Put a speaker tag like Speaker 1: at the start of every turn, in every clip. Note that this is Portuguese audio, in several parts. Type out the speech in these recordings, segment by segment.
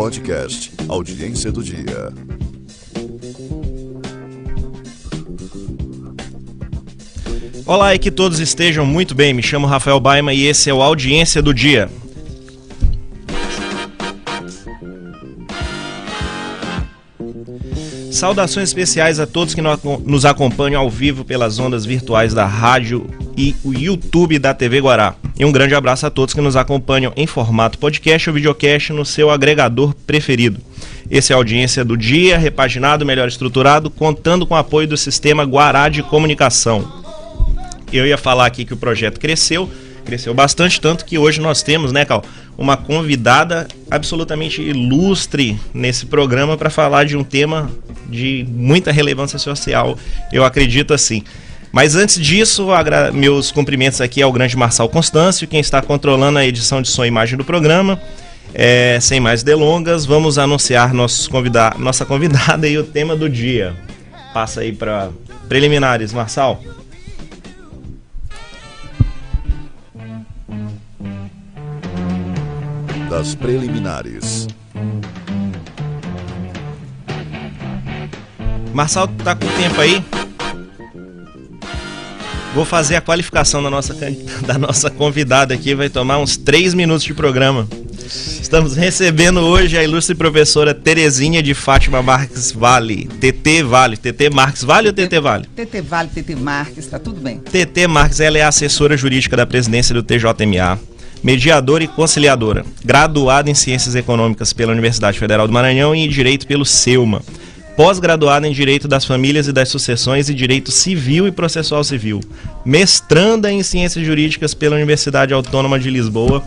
Speaker 1: Podcast Audiência do Dia.
Speaker 2: Olá e que todos estejam muito bem. Me chamo Rafael Baima e esse é o Audiência do Dia. Saudações especiais a todos que nos acompanham ao vivo pelas ondas virtuais da rádio e o YouTube da TV Guará. E um grande abraço a todos que nos acompanham em formato podcast ou videocast no seu agregador preferido. Esse é a audiência do dia, repaginado, melhor estruturado, contando com o apoio do sistema Guará de Comunicação. Eu ia falar aqui que o projeto cresceu, cresceu bastante, tanto que hoje nós temos, né, Cal, uma convidada absolutamente ilustre nesse programa para falar de um tema de muita relevância social, eu acredito assim. Mas antes disso, meus cumprimentos aqui ao grande Marçal Constâncio, quem está controlando a edição de som e imagem do programa. É, sem mais delongas, vamos anunciar nossos convida nossa convidada e o tema do dia. Passa aí para preliminares, Marçal.
Speaker 1: Das preliminares.
Speaker 2: Marçal tá com tempo aí? Vou fazer a qualificação da nossa, da nossa convidada aqui, vai tomar uns 3 minutos de programa. Estamos recebendo hoje a ilustre professora Terezinha de Fátima Marques Vale. TT Vale. TT Marques Vale ou TT Vale?
Speaker 3: TT Vale, TT Marques, tá tudo bem.
Speaker 2: TT Marques, ela é assessora jurídica da presidência do TJMA mediadora e conciliadora, graduada em Ciências Econômicas pela Universidade Federal do Maranhão e em Direito pelo SEUMA, pós-graduada em Direito das Famílias e das Sucessões e Direito Civil e Processual Civil, mestranda em Ciências Jurídicas pela Universidade Autônoma de Lisboa,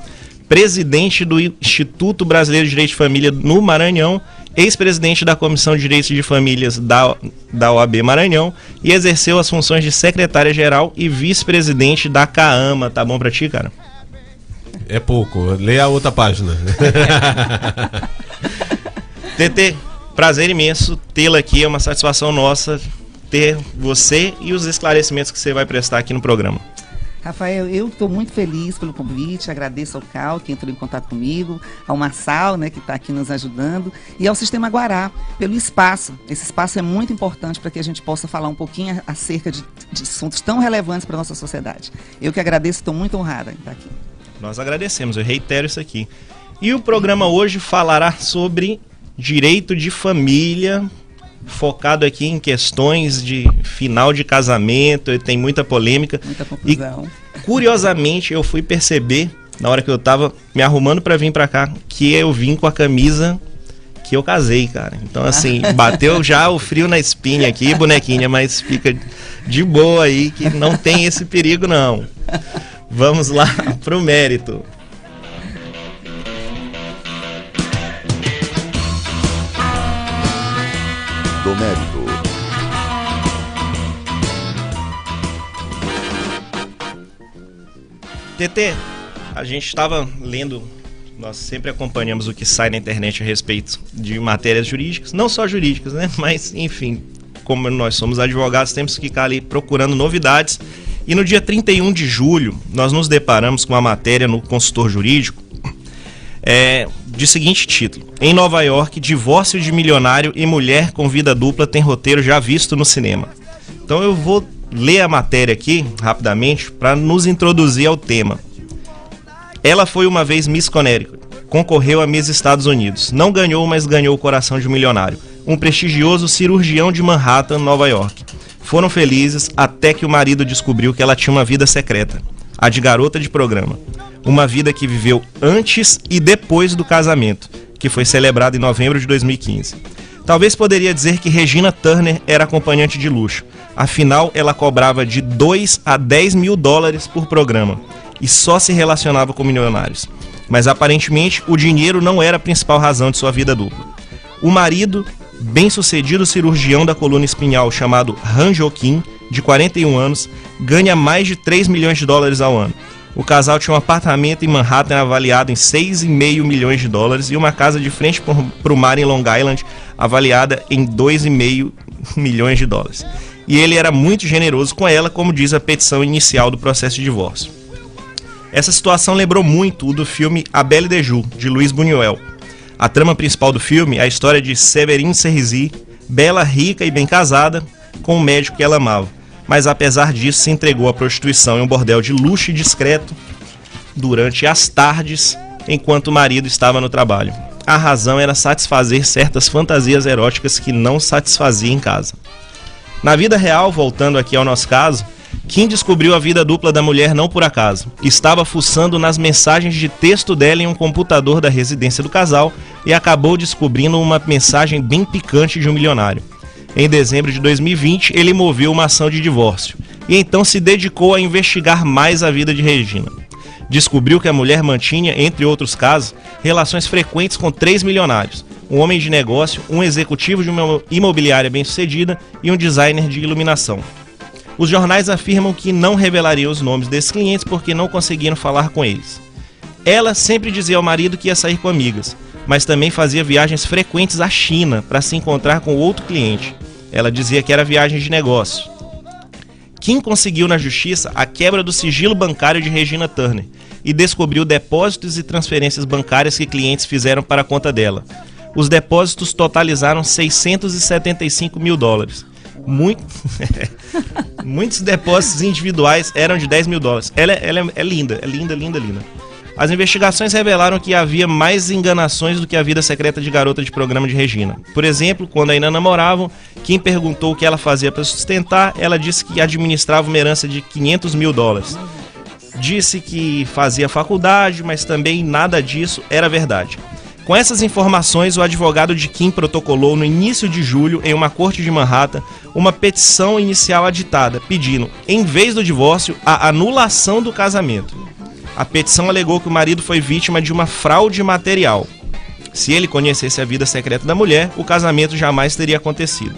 Speaker 2: presidente do Instituto Brasileiro de Direito de Família no Maranhão, ex-presidente da Comissão de Direitos de Famílias da, da OAB Maranhão e exerceu as funções de secretária-geral e vice-presidente da CAAMA. Tá bom pra ti, cara?
Speaker 4: É pouco. Lê a outra página.
Speaker 2: TT, prazer imenso tê-la aqui. É uma satisfação nossa ter você e os esclarecimentos que você vai prestar aqui no programa.
Speaker 3: Rafael, eu estou muito feliz pelo convite, agradeço ao Cal, que entrou em contato comigo, ao Marçal, né, que está aqui nos ajudando, e ao Sistema Guará, pelo espaço. Esse espaço é muito importante para que a gente possa falar um pouquinho acerca de, de assuntos tão relevantes para a nossa sociedade. Eu que agradeço, estou muito honrada em estar aqui.
Speaker 2: Nós agradecemos, eu reitero isso aqui. E o programa hoje falará sobre direito de família, focado aqui em questões de final de casamento, tem muita polêmica.
Speaker 3: Muita confusão.
Speaker 2: E, curiosamente, eu fui perceber, na hora que eu tava me arrumando para vir para cá, que eu vim com a camisa que eu casei, cara. Então, assim, bateu já o frio na espinha aqui, bonequinha, mas fica de boa aí, que não tem esse perigo, não. Vamos lá pro mérito.
Speaker 1: Do mérito.
Speaker 2: TT, a gente estava lendo, nós sempre acompanhamos o que sai na internet a respeito de matérias jurídicas, não só jurídicas, né? Mas, enfim, como nós somos advogados, temos que ficar ali procurando novidades e no dia 31 de julho, nós nos deparamos com uma matéria no consultor jurídico é, de seguinte título: Em Nova York, divórcio de milionário e mulher com vida dupla tem roteiro já visto no cinema. Então eu vou ler a matéria aqui rapidamente para nos introduzir ao tema. Ela foi uma vez Miss Connecticut, concorreu a Miss Estados Unidos. Não ganhou, mas ganhou o coração de um milionário, um prestigioso cirurgião de Manhattan, Nova York. Foram felizes até que o marido descobriu que ela tinha uma vida secreta, a de garota de programa. Uma vida que viveu antes e depois do casamento, que foi celebrado em novembro de 2015. Talvez poderia dizer que Regina Turner era acompanhante de luxo. Afinal, ela cobrava de 2 a 10 mil dólares por programa e só se relacionava com milionários. Mas aparentemente o dinheiro não era a principal razão de sua vida dupla. O marido bem-sucedido cirurgião da coluna espinhal chamado Han Joaquim, de 41 anos, ganha mais de 3 milhões de dólares ao ano. O casal tinha um apartamento em Manhattan avaliado em 6,5 milhões de dólares e uma casa de frente para o mar em Long Island avaliada em 2,5 milhões de dólares. E ele era muito generoso com ela, como diz a petição inicial do processo de divórcio. Essa situação lembrou muito do filme A Belle de Ju, de Luiz Buñuel, A trama principal do filme é a história de Severine Serrizi, bela, rica e bem casada, com um médico que ela amava. Mas apesar disso, se entregou à prostituição em um bordel de luxo e discreto durante as tardes, enquanto o marido estava no trabalho. A razão era satisfazer certas fantasias eróticas que não satisfazia em casa. Na vida real, voltando aqui ao nosso caso, Kim descobriu a vida dupla da mulher não por acaso. Estava fuçando nas mensagens de texto dela em um computador da residência do casal e acabou descobrindo uma mensagem bem picante de um milionário. Em dezembro de 2020, ele moveu uma ação de divórcio e então se dedicou a investigar mais a vida de Regina. Descobriu que a mulher mantinha, entre outros casos, relações frequentes com três milionários: um homem de negócio, um executivo de uma imobiliária bem-sucedida e um designer de iluminação. Os jornais afirmam que não revelariam os nomes desses clientes porque não conseguiram falar com eles. Ela sempre dizia ao marido que ia sair com amigas, mas também fazia viagens frequentes à China para se encontrar com outro cliente. Ela dizia que era viagem de negócio. Kim conseguiu na justiça a quebra do sigilo bancário de Regina Turner e descobriu depósitos e transferências bancárias que clientes fizeram para a conta dela. Os depósitos totalizaram 675 mil dólares. Muito... Muitos depósitos individuais eram de 10 mil dólares. Ela, ela é, é linda, é linda, linda, linda. As investigações revelaram que havia mais enganações do que a vida secreta de garota de programa de Regina. Por exemplo, quando ainda namoravam, quem perguntou o que ela fazia para sustentar, ela disse que administrava uma herança de 500 mil dólares. Disse que fazia faculdade, mas também nada disso era verdade. Com essas informações, o advogado de Kim protocolou no início de julho, em uma corte de Manhattan, uma petição inicial aditada, pedindo, em vez do divórcio, a anulação do casamento. A petição alegou que o marido foi vítima de uma fraude material. Se ele conhecesse a vida secreta da mulher, o casamento jamais teria acontecido.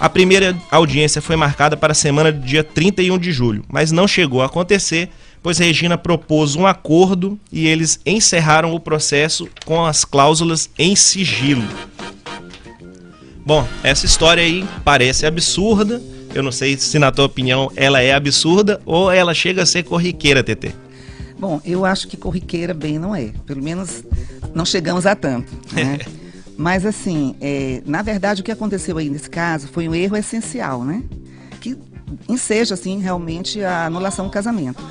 Speaker 2: A primeira audiência foi marcada para a semana do dia 31 de julho, mas não chegou a acontecer, pois Regina propôs um acordo e eles encerraram o processo com as cláusulas em sigilo. Bom, essa história aí parece absurda. Eu não sei se, na tua opinião, ela é absurda ou ela chega a ser corriqueira, TT.
Speaker 3: Bom, eu acho que corriqueira bem não é. Pelo menos não chegamos a tanto. Né? Mas assim, é, na verdade o que aconteceu aí nesse caso foi um erro essencial, né? Que enseja assim realmente a anulação do casamento.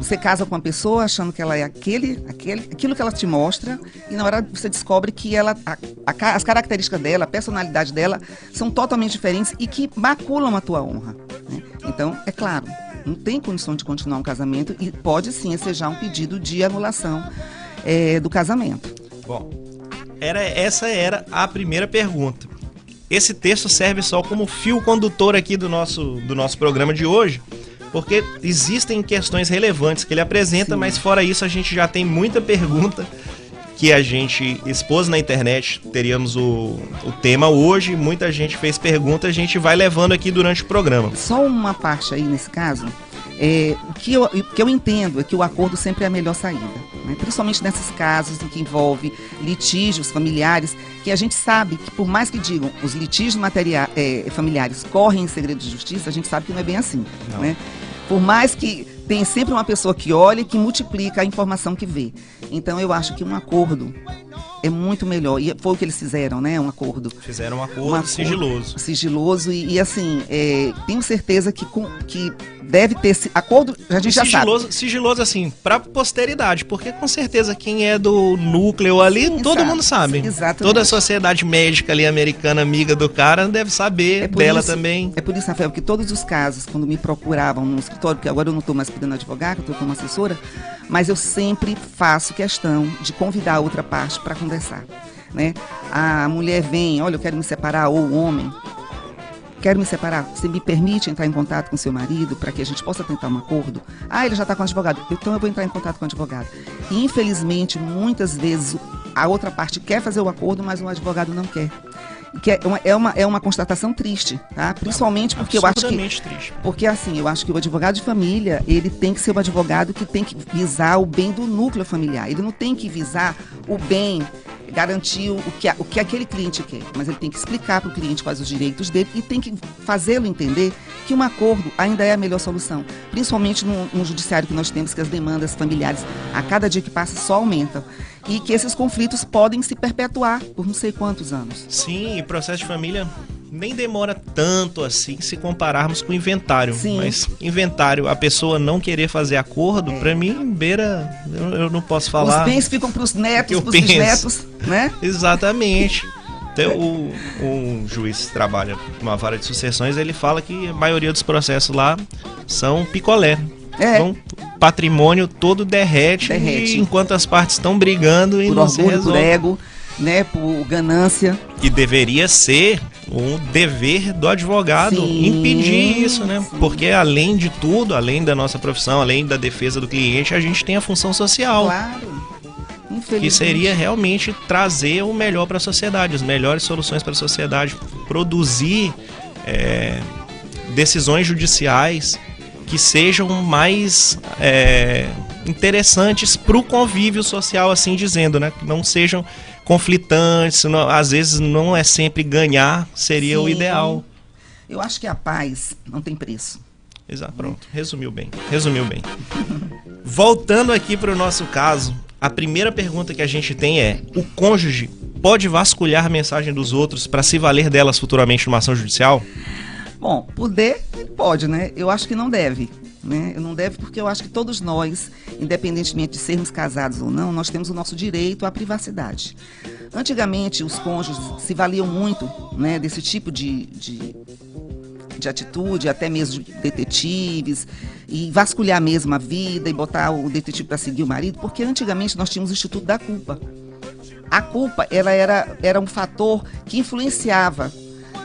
Speaker 3: Você casa com uma pessoa achando que ela é aquele, aquele, aquilo que ela te mostra, e na hora você descobre que ela, a, a, as características dela, a personalidade dela são totalmente diferentes e que maculam a tua honra. Né? Então, é claro, não tem condição de continuar um casamento e pode sim ensejar um pedido de anulação é, do casamento.
Speaker 2: Bom, era, essa era a primeira pergunta. Esse texto serve só como fio condutor aqui do nosso, do nosso programa de hoje, porque existem questões relevantes que ele apresenta, sim. mas fora isso a gente já tem muita pergunta que a gente expôs na internet. Teríamos o, o tema hoje, muita gente fez pergunta, a gente vai levando aqui durante o programa.
Speaker 3: Só uma parte aí nesse caso. É, o, que eu, o que eu entendo é que o acordo sempre é a melhor saída, né? principalmente nesses casos em que envolve litígios familiares, que a gente sabe que, por mais que digam os litígios materia, é, familiares correm em segredo de justiça, a gente sabe que não é bem assim. Né? Por mais que tem sempre uma pessoa que olha e que multiplica a informação que vê. Então eu acho que um acordo é muito melhor. E foi o que eles fizeram, né? Um acordo.
Speaker 2: Fizeram um acordo, um acordo sigiloso.
Speaker 3: Sigiloso. E, e assim, é, tenho certeza que, com, que deve ter esse acordo, a gente já
Speaker 2: sigiloso,
Speaker 3: sabe.
Speaker 2: Sigiloso, assim, para posteridade, porque com certeza quem é do núcleo ali, Sim, todo sabe. mundo sabe. Exatamente. Toda a sociedade médica ali americana, amiga do cara, deve saber é dela
Speaker 3: isso,
Speaker 2: também.
Speaker 3: É por isso, Rafael, que todos os casos, quando me procuravam no escritório, porque agora eu não estou mais podendo advogar, eu estou como assessora, mas eu sempre faço questão de convidar a outra parte para conversar. Né? A mulher vem, olha, eu quero me separar, ou o homem, quero me separar, você me permite entrar em contato com seu marido para que a gente possa tentar um acordo? Ah, ele já está com advogado, então eu vou entrar em contato com o advogado. Infelizmente, muitas vezes a outra parte quer fazer o acordo, mas o advogado não quer. Que é uma, é uma, é uma constatação triste, tá? Principalmente porque eu acho que.
Speaker 2: Triste.
Speaker 3: Porque assim, eu acho que o advogado de família, ele tem que ser o advogado que tem que visar o bem do núcleo familiar. Ele não tem que visar o bem garantir o que, o que aquele cliente quer, mas ele tem que explicar para o cliente quais os direitos dele e tem que fazê-lo entender que um acordo ainda é a melhor solução, principalmente no, no judiciário que nós temos, que as demandas familiares a cada dia que passa só aumentam. E que esses conflitos podem se perpetuar por não sei quantos anos.
Speaker 2: Sim, e processo de família nem demora tanto assim se compararmos com inventário.
Speaker 3: Sim.
Speaker 2: Mas inventário, a pessoa não querer fazer acordo, pra mim, beira. Eu, eu não posso falar.
Speaker 3: Os bens ficam para os netos,
Speaker 2: Eu
Speaker 3: para os
Speaker 2: penso.
Speaker 3: bisnetos, né?
Speaker 2: Exatamente. Então, o, um juiz que trabalha numa vara de sucessões, ele fala que a maioria dos processos lá são picolé.
Speaker 3: É.
Speaker 2: Então, patrimônio todo derrete,
Speaker 3: Derrete.
Speaker 2: enquanto as partes estão brigando e
Speaker 3: Por
Speaker 2: não se
Speaker 3: orgulho, por
Speaker 2: resolve.
Speaker 3: ego, né? Por ganância.
Speaker 2: E deveria ser um dever do advogado
Speaker 3: Sim,
Speaker 2: impedir isso, né?
Speaker 3: sim.
Speaker 2: Porque além de tudo, além da nossa profissão, além da defesa do cliente, a gente tem a função social.
Speaker 3: Claro.
Speaker 2: Que seria realmente trazer o melhor para a sociedade, as melhores soluções para a sociedade, produzir é, decisões judiciais que sejam mais é, interessantes para o convívio social, assim dizendo, né? Que não sejam conflitantes, não- às vezes não é sempre ganhar, seria o
Speaker 3: Sim.
Speaker 2: ideal.
Speaker 3: Eu acho que a paz não tem preço.
Speaker 2: Exato, pronto. Resumiu bem. Resumiu bem. Voltando aqui para o nosso caso, a primeira pergunta que a gente tem é: o cônjuge pode vasculhar a mensagem dos outros para se valer delas futuramente numa ação judicial?
Speaker 3: Bom, poder, ele pode, né? Eu acho que não deve. Né? Eu não deve porque eu acho que todos nós, independentemente de sermos casados ou não, nós temos o nosso direito à privacidade. Antigamente, os cônjuges se valiam muito né, desse tipo de, de, de atitude, até mesmo de detetives, e vasculhar mesmo a vida e botar o detetive para seguir o marido, porque antigamente nós tínhamos o Instituto da Culpa. A culpa ela era, era um fator que influenciava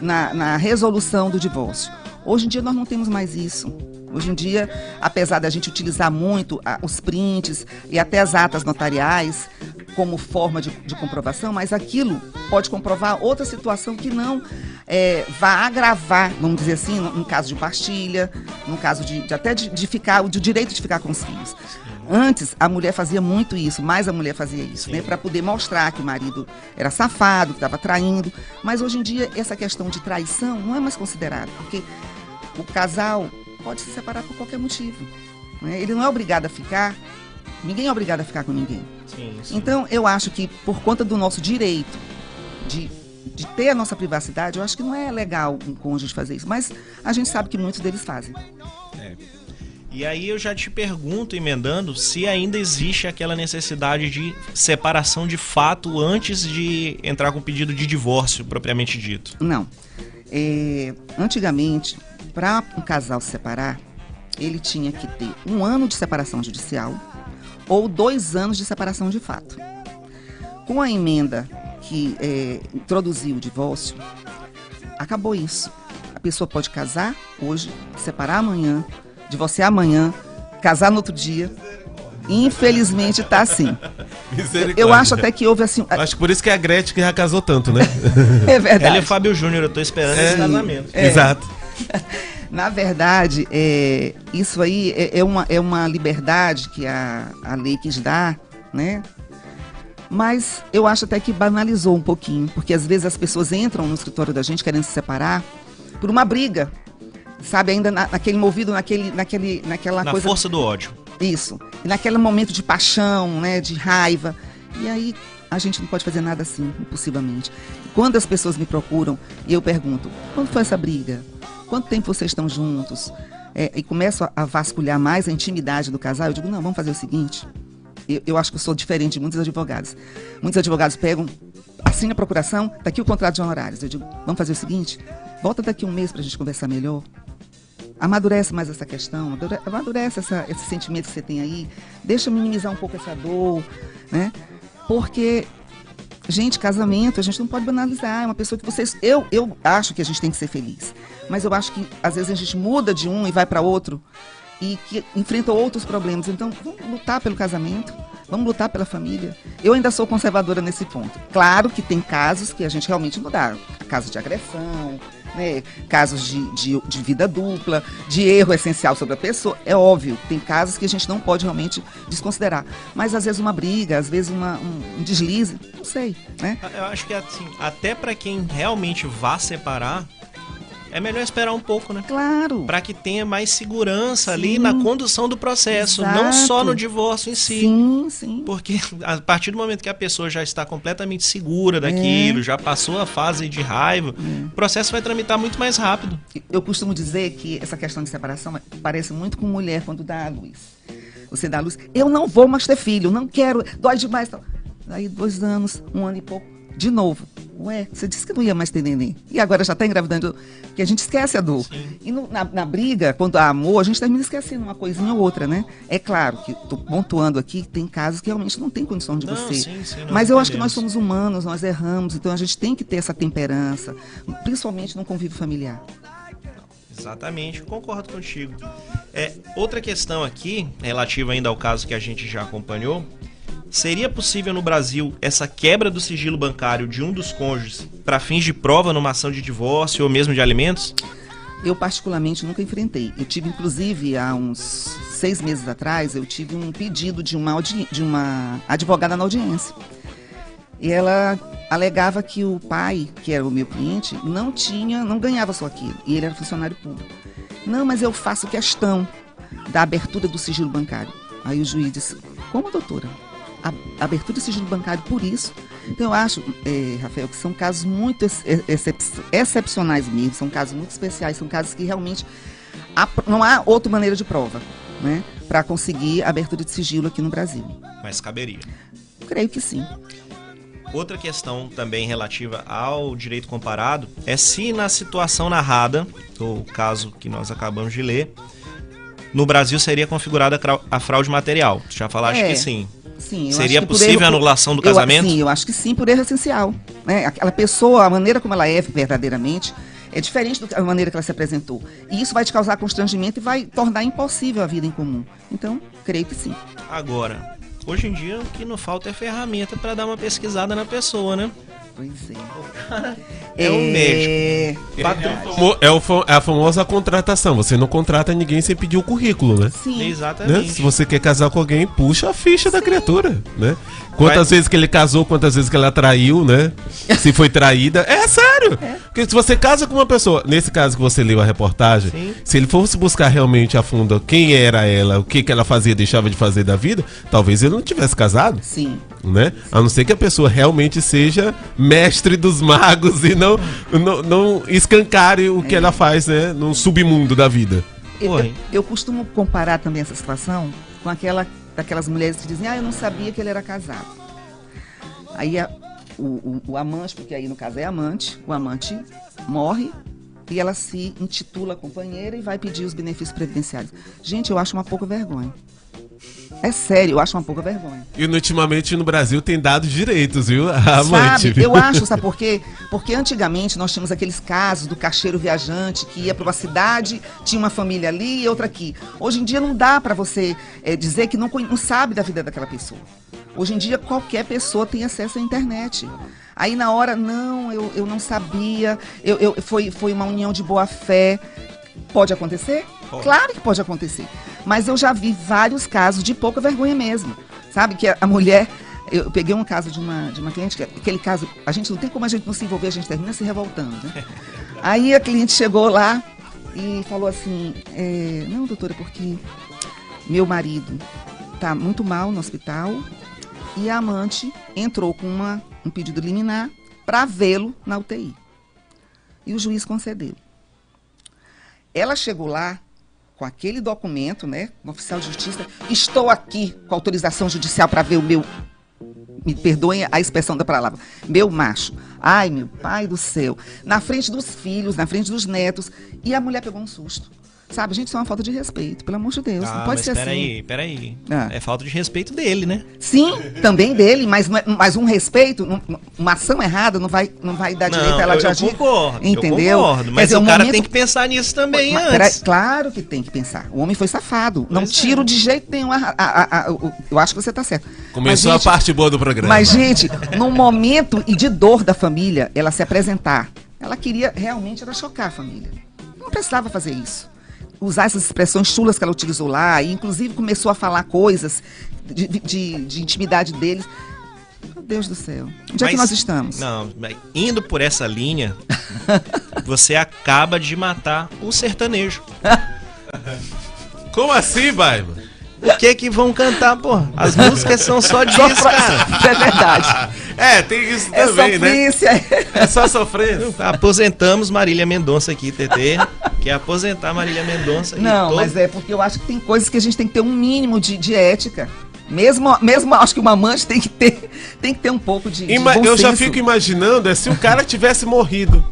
Speaker 3: na, na resolução do divórcio. Hoje em dia nós não temos mais isso. Hoje em dia, apesar da gente utilizar muito ah, os prints e até as atas notariais como forma de, de comprovação, mas aquilo pode comprovar outra situação que não é, vá agravar, vamos dizer assim, no, no caso de partilha, no caso de, de até de, de ficar, do direito de ficar com os filhos. Antes, a mulher fazia muito isso, mais a mulher fazia isso, né? Para poder mostrar que o marido era safado, que estava traindo. Mas hoje em dia, essa questão de traição não é mais considerada, porque o casal pode se separar por qualquer motivo. né? Ele não é obrigado a ficar, ninguém é obrigado a ficar com ninguém.
Speaker 2: Sim,
Speaker 3: Então, eu acho que por conta do nosso direito de, de ter a nossa privacidade, eu acho que não é legal um cônjuge fazer isso. Mas a gente sabe que muitos deles fazem.
Speaker 2: E aí eu já te pergunto, emendando, se ainda existe aquela necessidade de separação de fato antes de entrar com o pedido de divórcio, propriamente dito.
Speaker 3: Não. É, antigamente, para um casal se separar, ele tinha que ter um ano de separação judicial ou dois anos de separação de fato. Com a emenda que é, introduziu o divórcio, acabou isso. A pessoa pode casar hoje, separar amanhã, divorciar amanhã, casar no outro dia. Infelizmente está assim. Eu acho até que houve assim.
Speaker 4: Acho que por isso que é a Gretchen que já casou tanto, né?
Speaker 3: É verdade.
Speaker 2: Ela e o Fábio Júnior, eu tô esperando esse casamento.
Speaker 4: Exato.
Speaker 3: Na verdade, é, isso aí é, é uma, é uma liberdade que a, a lei quis dar, né? Mas eu acho até que banalizou um pouquinho, porque às vezes as pessoas entram no escritório da gente querendo se separar por uma briga, sabe? Ainda na- naquele movido, naquele, naquele, naquela
Speaker 2: Na
Speaker 3: coisa.
Speaker 2: força do ódio.
Speaker 3: Isso. E naquele momento de paixão, né, de raiva. E aí a gente não pode fazer nada assim, impossivelmente. Quando as pessoas me procuram e eu pergunto, quando foi essa briga? Quanto tempo vocês estão juntos? É, e começo a, vasculhar mais a intimidade do casal, eu digo, não, vamos fazer o seguinte. Eu, eu acho que eu sou diferente de muitos advogados. Muitos advogados pegam, assinam a procuração, tá aqui o contrato de honorários. Eu digo, vamos fazer o seguinte, volta daqui um mês para a gente conversar melhor amadurece mais essa questão, amadure- amadurece essa- esse sentimento que você tem aí, deixa minimizar um pouco essa dor, né? Porque, gente, casamento, a gente não pode banalizar, é uma pessoa que vocês... Eu, eu acho que a gente tem que ser feliz, mas eu acho que, às vezes, a gente muda de um e vai para outro e que enfrenta outros problemas. Então, vamos lutar pelo casamento, vamos lutar pela família. Eu ainda sou conservadora nesse ponto. Claro que tem casos que a gente realmente não dá. Caso de agressão, né, casos de, de, de vida dupla, de erro essencial sobre a pessoa. É óbvio, tem casos que a gente não pode realmente desconsiderar. Mas às vezes uma briga, às vezes uma, um, um deslize, não sei, né?
Speaker 2: Eu acho que assim, até para quem realmente vá separar, é melhor esperar um pouco, né?
Speaker 3: Claro.
Speaker 2: Para que tenha mais segurança
Speaker 3: Sim.
Speaker 2: ali na condução do processo, não
Speaker 3: Exato.
Speaker 2: só no divórcio em si.
Speaker 3: Sim, sim.
Speaker 2: Porque a partir do momento que a pessoa já está completamente segura
Speaker 3: É.
Speaker 2: daquilo, já passou a fase de raiva, o processo vai tramitar muito mais rápido.
Speaker 3: Eu costumo dizer que essa questão de separação parece muito com mulher quando dá à luz. Você dá à luz, eu não vou mais ter filho, não quero, dói demais. Aí, dois anos, um ano e pouco, de novo. Ué, você disse que não ia mais ter neném. E agora já está engravidando, que a gente esquece a dor. E no- na, na briga, quando há amor, a gente termina esquecendo uma coisinha ou outra, né? É claro que estou pontuando aqui que tem casos que realmente não tem condição de
Speaker 2: Não,
Speaker 3: você.
Speaker 2: sim, sim, nós
Speaker 3: Mas eu acho que nós somos humanos, nós erramos, então a gente tem que ter essa temperança, principalmente no convívio familiar.
Speaker 2: Exatamente, concordo contigo. É, outra questão aqui, relativa ainda ao caso que a gente já acompanhou, seria possível no Brasil essa quebra do sigilo bancário de um dos cônjuges para fins de prova numa ação de divórcio ou mesmo de alimentos?
Speaker 3: Eu, particularmente, nunca enfrentei. Eu tive, inclusive, há uns seis meses atrás, eu tive um pedido de uma, de uma advogada na audiência. E ela alegava que o pai, que era o meu cliente, não tinha, não ganhava só aquilo. E ele era funcionário público. Não, mas eu faço questão da abertura do sigilo bancário. Aí o juiz disse, como doutora? Abertura do sigilo bancário por isso. Então eu acho, eh, Rafael, que são casos muito ex- excep- excepcionais mesmo, são casos muito especiais, são casos que realmente há- não há outra maneira de prova, né? Para conseguir abertura de sigilo aqui no Brasil.
Speaker 2: Mas caberia.
Speaker 3: Creio que sim.
Speaker 2: Outra questão também relativa ao direito comparado é se na situação narrada, do caso que nós acabamos de ler, no Brasil seria configurada a fraude material. Já falaste
Speaker 3: É.
Speaker 2: que sim.
Speaker 3: Sim, eu
Speaker 2: Seria possível a
Speaker 3: erro-
Speaker 2: anulação do
Speaker 3: eu-
Speaker 2: casamento?
Speaker 3: sim, eu acho que sim, por erro essencial. Né? Aquela pessoa, a maneira como ela é verdadeiramente, é diferente da maneira que ela se apresentou. E isso vai te causar constrangimento e vai tornar impossível a vida em comum. Então, creio que sim.
Speaker 2: Agora, hoje em dia o que não falta é ferramenta para dar uma pesquisada na pessoa, né?
Speaker 3: Pois é.
Speaker 2: É um
Speaker 3: médico.
Speaker 4: Mo- É, o fa- é a famosa contratação. Você não contrata ninguém sem pedir o currículo, né?
Speaker 3: Sim.
Speaker 4: Né?
Speaker 2: Exatamente.
Speaker 4: Se você quer casar com alguém, puxa a ficha da criatura, né? Quantas vezes que ele casou, quantas vezes que ela traiu, né? Se foi traída. É sério! Porque se você casa com uma pessoa, nesse caso que você leu a reportagem,
Speaker 2: Sim.
Speaker 4: se ele fosse buscar realmente a fundo quem era ela, o que, que ela fazia, deixava de fazer da vida, talvez ele não tivesse casado,
Speaker 3: Sim.
Speaker 4: né? A não ser que a pessoa realmente seja mestre dos magos e não, não, não escancare o que ela faz, né? No submundo da vida.
Speaker 3: Eu, eu- eu costumo comparar também essa situação com aquela daquelas mulheres que dizem, ah, eu não sabia que ele era casado. Aí a- o, o- o amante, porque aí no caso é amante, o amante morre e ela se intitula companheira e vai pedir os benefícios previdenciários. Gente, eu acho uma pouca vergonha. É sério, eu acho uma pouca vergonha.
Speaker 4: E ultimamente no Brasil tem dado direitos, viu? A amante.
Speaker 3: Sabe, eu acho, sabe por quê? Porque antigamente nós tínhamos aqueles casos do caixeiro viajante que ia para uma cidade, tinha uma família ali e outra aqui. Hoje em dia não dá para você eh, dizer que não, não sabe da vida daquela pessoa. Hoje em dia qualquer pessoa tem acesso à internet. Aí na hora, não, eu, eu não sabia, eu, eu- foi, foi uma união de boa fé. Pode acontecer? Claro que pode acontecer. Mas eu já vi vários casos de pouca vergonha mesmo. Sabe? Que a a mulher. Eu peguei um caso de uma, de uma cliente, que aquele caso, a gente não tem como a gente não se envolver, a gente termina se revoltando. Né? Aí a cliente chegou lá e falou assim: é, Não, doutora, porque meu marido está muito mal no hospital e a amante entrou com uma, um pedido liminar para vê-lo na UTI. E o juiz concedeu. Ela chegou lá com aquele documento, né, no oficial de justiça, estou aqui com autorização judicial para ver o meu me perdoem a expressão da palavra, meu macho. Ai, meu pai do céu. Na frente dos filhos, na frente dos netos. E a mulher pegou um susto. Sabe, gente, isso é uma falta de respeito, pelo amor de Deus.
Speaker 2: Ah,
Speaker 3: não pode
Speaker 2: mas
Speaker 3: ser assim.
Speaker 2: peraí, peraí.
Speaker 3: Ah.
Speaker 2: É falta de respeito dele, né?
Speaker 3: Sim, também dele, mas, não é- mas um respeito, um- uma ação errada não vai, não vai dar direito a ela
Speaker 2: eu,
Speaker 3: de
Speaker 2: eu
Speaker 3: agir.
Speaker 2: concordo.
Speaker 3: Entendeu?
Speaker 2: Eu concordo, mas
Speaker 3: dizer,
Speaker 2: o cara
Speaker 3: momento-
Speaker 2: tem que pensar nisso também
Speaker 3: Mas,
Speaker 2: antes.
Speaker 3: peraí, claro que tem que pensar. O homem foi safado. não
Speaker 2: Pois é.
Speaker 3: tiro de jeito nenhum. A, a- a- a- o- eu acho que você está certo.
Speaker 4: Começou
Speaker 3: Mas,
Speaker 4: a parte boa do programa.
Speaker 3: Mas, gente, no momento e de dor da família, ela se apresentar. Ela queria realmente era chocar a família. Não precisava fazer isso. Usar essas expressões chulas que ela utilizou lá, e inclusive começou a falar coisas de, de, de intimidade deles. Meu Deus do céu. Onde é que
Speaker 2: Mas-
Speaker 3: nós estamos?
Speaker 2: Não, mas indo por essa linha, você acaba de matar o sertanejo.
Speaker 4: Como assim, Baima?
Speaker 2: O que que vão cantar, pô? As músicas são só disso, cara.
Speaker 3: É verdade.
Speaker 4: É, tem isso
Speaker 3: É
Speaker 4: também, né?
Speaker 3: sofrência.
Speaker 4: É só sofrendo.
Speaker 2: Aposentamos Marília Mendonça aqui, TT. Quer aposentar Marília Mendonça.
Speaker 3: Não,
Speaker 2: todo-
Speaker 3: mas é porque eu acho que tem coisas que a gente tem que ter um mínimo de, de ética. Mesmo, mesmo acho que uma amante tem que ter, tem que ter um pouco de, de
Speaker 4: Ima-
Speaker 3: bom
Speaker 4: eu já
Speaker 3: senso.
Speaker 4: fico imaginando é se o cara tivesse morrido,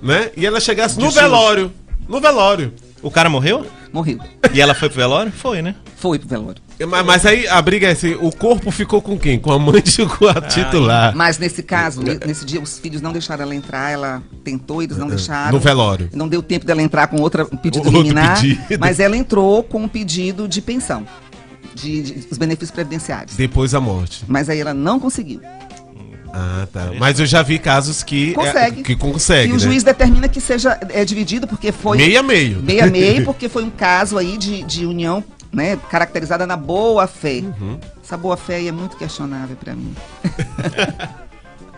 Speaker 4: né? E ela chegasse no
Speaker 2: De
Speaker 4: velório. No velório.
Speaker 2: O cara morreu?
Speaker 3: Morreu.
Speaker 2: E ela foi pro velório? Foi, né?
Speaker 3: Foi pro velório.
Speaker 4: Mas, mas aí a briga é assim: o corpo ficou com quem? Com a amante ou com a titular?
Speaker 3: Mas nesse caso, ne- nesse dia, os filhos não deixaram ela entrar, ela tentou, eles não deixaram.
Speaker 4: No velório.
Speaker 3: Não deu tempo dela entrar com outra um pedido
Speaker 4: Outro
Speaker 3: liminar,
Speaker 4: pedido.
Speaker 3: mas ela entrou com um pedido de pensão, de, de- os benefícios previdenciários.
Speaker 4: Depois da morte.
Speaker 3: Mas aí ela não conseguiu.
Speaker 4: Ah, tá. Mas eu já vi casos que.
Speaker 3: Consegue.
Speaker 4: É, que consegue.
Speaker 3: e o
Speaker 4: né?
Speaker 3: juiz determina que seja é, dividido, porque foi.
Speaker 4: Meio a meio.
Speaker 3: meio a meio, porque foi um caso aí de, de união né, caracterizada na boa fé.
Speaker 4: Uhum.
Speaker 3: Essa boa fé aí é muito questionável pra mim.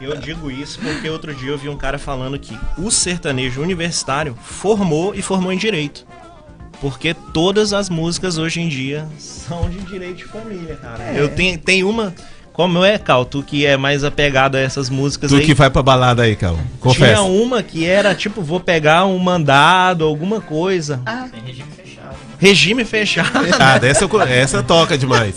Speaker 2: Eu digo isso porque outro dia eu vi um cara falando que o sertanejo universitário formou e formou em direito. Porque todas as músicas hoje em dia são de direito de família, cara.
Speaker 3: É.
Speaker 2: Eu tenho, tem uma. Como é, Cal? Tu que é mais apegado a essas músicas
Speaker 4: Tu
Speaker 2: aí.
Speaker 4: que vai pra balada aí, Cal.
Speaker 2: Tinha
Speaker 4: Confessa.
Speaker 2: uma que era tipo, vou pegar um mandado, alguma coisa.
Speaker 3: Ah,
Speaker 2: Regime fechado.
Speaker 4: Ah, essa, eu co- essa toca demais.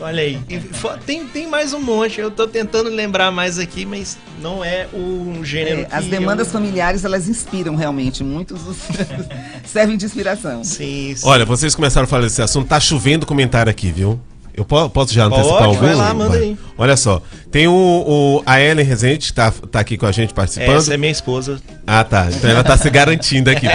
Speaker 2: Olha aí. E fo- tem, tem mais um monte. Eu tô tentando lembrar mais aqui, mas não é o gênero.
Speaker 3: é,
Speaker 2: que
Speaker 3: as demandas
Speaker 2: eu...
Speaker 3: familiares, elas inspiram realmente. Muitos os- servem de inspiração.
Speaker 2: Sim, sim.
Speaker 4: Olha, vocês começaram a falar desse assunto, tá chovendo comentário aqui, viu? Eu po- posso já
Speaker 2: Pode,
Speaker 4: antecipar algum?
Speaker 2: vai lá, manda aí.
Speaker 4: Olha só, tem o, o- a Ellen Rezende, que tá, tá aqui com a gente participando.
Speaker 2: Essa é minha esposa.
Speaker 4: Ah, tá. Então ela tá se garantindo aqui.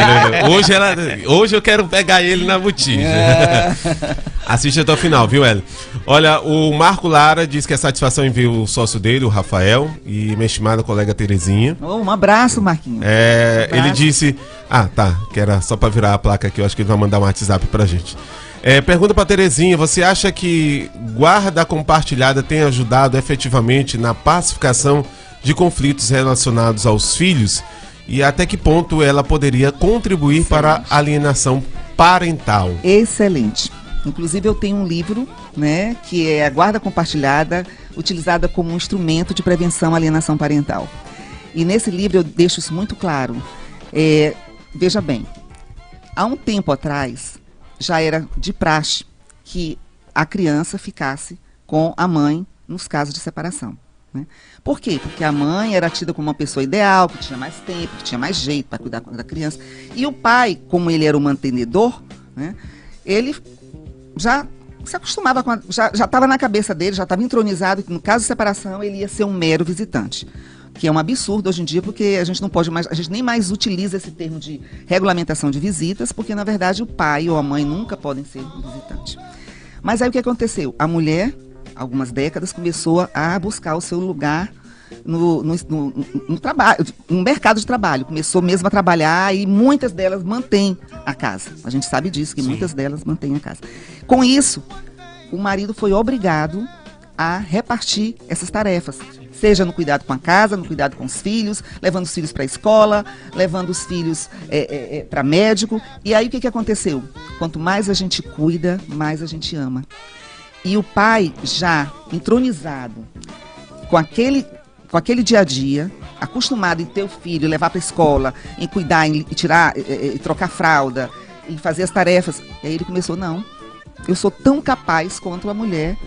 Speaker 4: Hoje, ela, hoje eu quero pegar ele na botija. Assiste até o final, viu, Ellen? Olha, o Marco Lara diz que é satisfação em ver o sócio dele, o Rafael, e minha estimada colega Terezinha.
Speaker 3: Oh, um abraço, Marquinhos.
Speaker 4: É,
Speaker 3: Abraço.
Speaker 4: ele disse. Ah, tá. Que era só pra virar a placa aqui. Eu acho que ele vai mandar um WhatsApp pra gente. É, pergunta pra Terezinha: você acha que guarda compartilhada tem ajudado efetivamente na pacificação de conflitos relacionados aos filhos? E até que ponto ela poderia contribuir para a alienação parental?
Speaker 3: Excelente. Inclusive eu tenho um livro, né, que é a guarda compartilhada, utilizada como um instrumento de prevenção à alienação parental. E nesse livro eu deixo isso muito claro. É, veja bem, há um tempo atrás já era de praxe que a criança ficasse com a mãe nos casos de separação. Né? Por quê? Porque a mãe era tida como uma pessoa ideal, que tinha mais tempo, que tinha mais jeito para cuidar da criança. E o pai, como ele era o mantenedor, né, ele já se acostumava com a, já estava na cabeça dele, já estava entronizado que no caso de separação ele ia ser um mero visitante. Que é um absurdo hoje em dia, porque a gente não pode mais, a gente nem mais utiliza esse termo de regulamentação de visitas, porque na verdade o pai ou a mãe nunca podem ser um visitante. Mas aí o que aconteceu? A mulher, algumas décadas, começou a buscar o seu lugar no, no, no- no trabalho, no mercado de trabalho. Começou mesmo a trabalhar e muitas delas mantêm a casa. A gente sabe disso, que muitas delas mantêm a casa. Com isso, o marido foi obrigado a repartir essas tarefas. Seja no cuidado com a casa, no cuidado com os filhos, levando os filhos para a escola, levando os filhos para médico. E aí o que, que aconteceu? Quanto mais a gente cuida, mais a gente ama. E o pai já entronizado com aquele, com aquele dia a dia, acostumado em ter o filho, levar para a escola, em cuidar, em tirar, eh, eh, trocar fralda, em fazer as tarefas. E aí ele começou, não, eu sou tão capaz quanto a mulher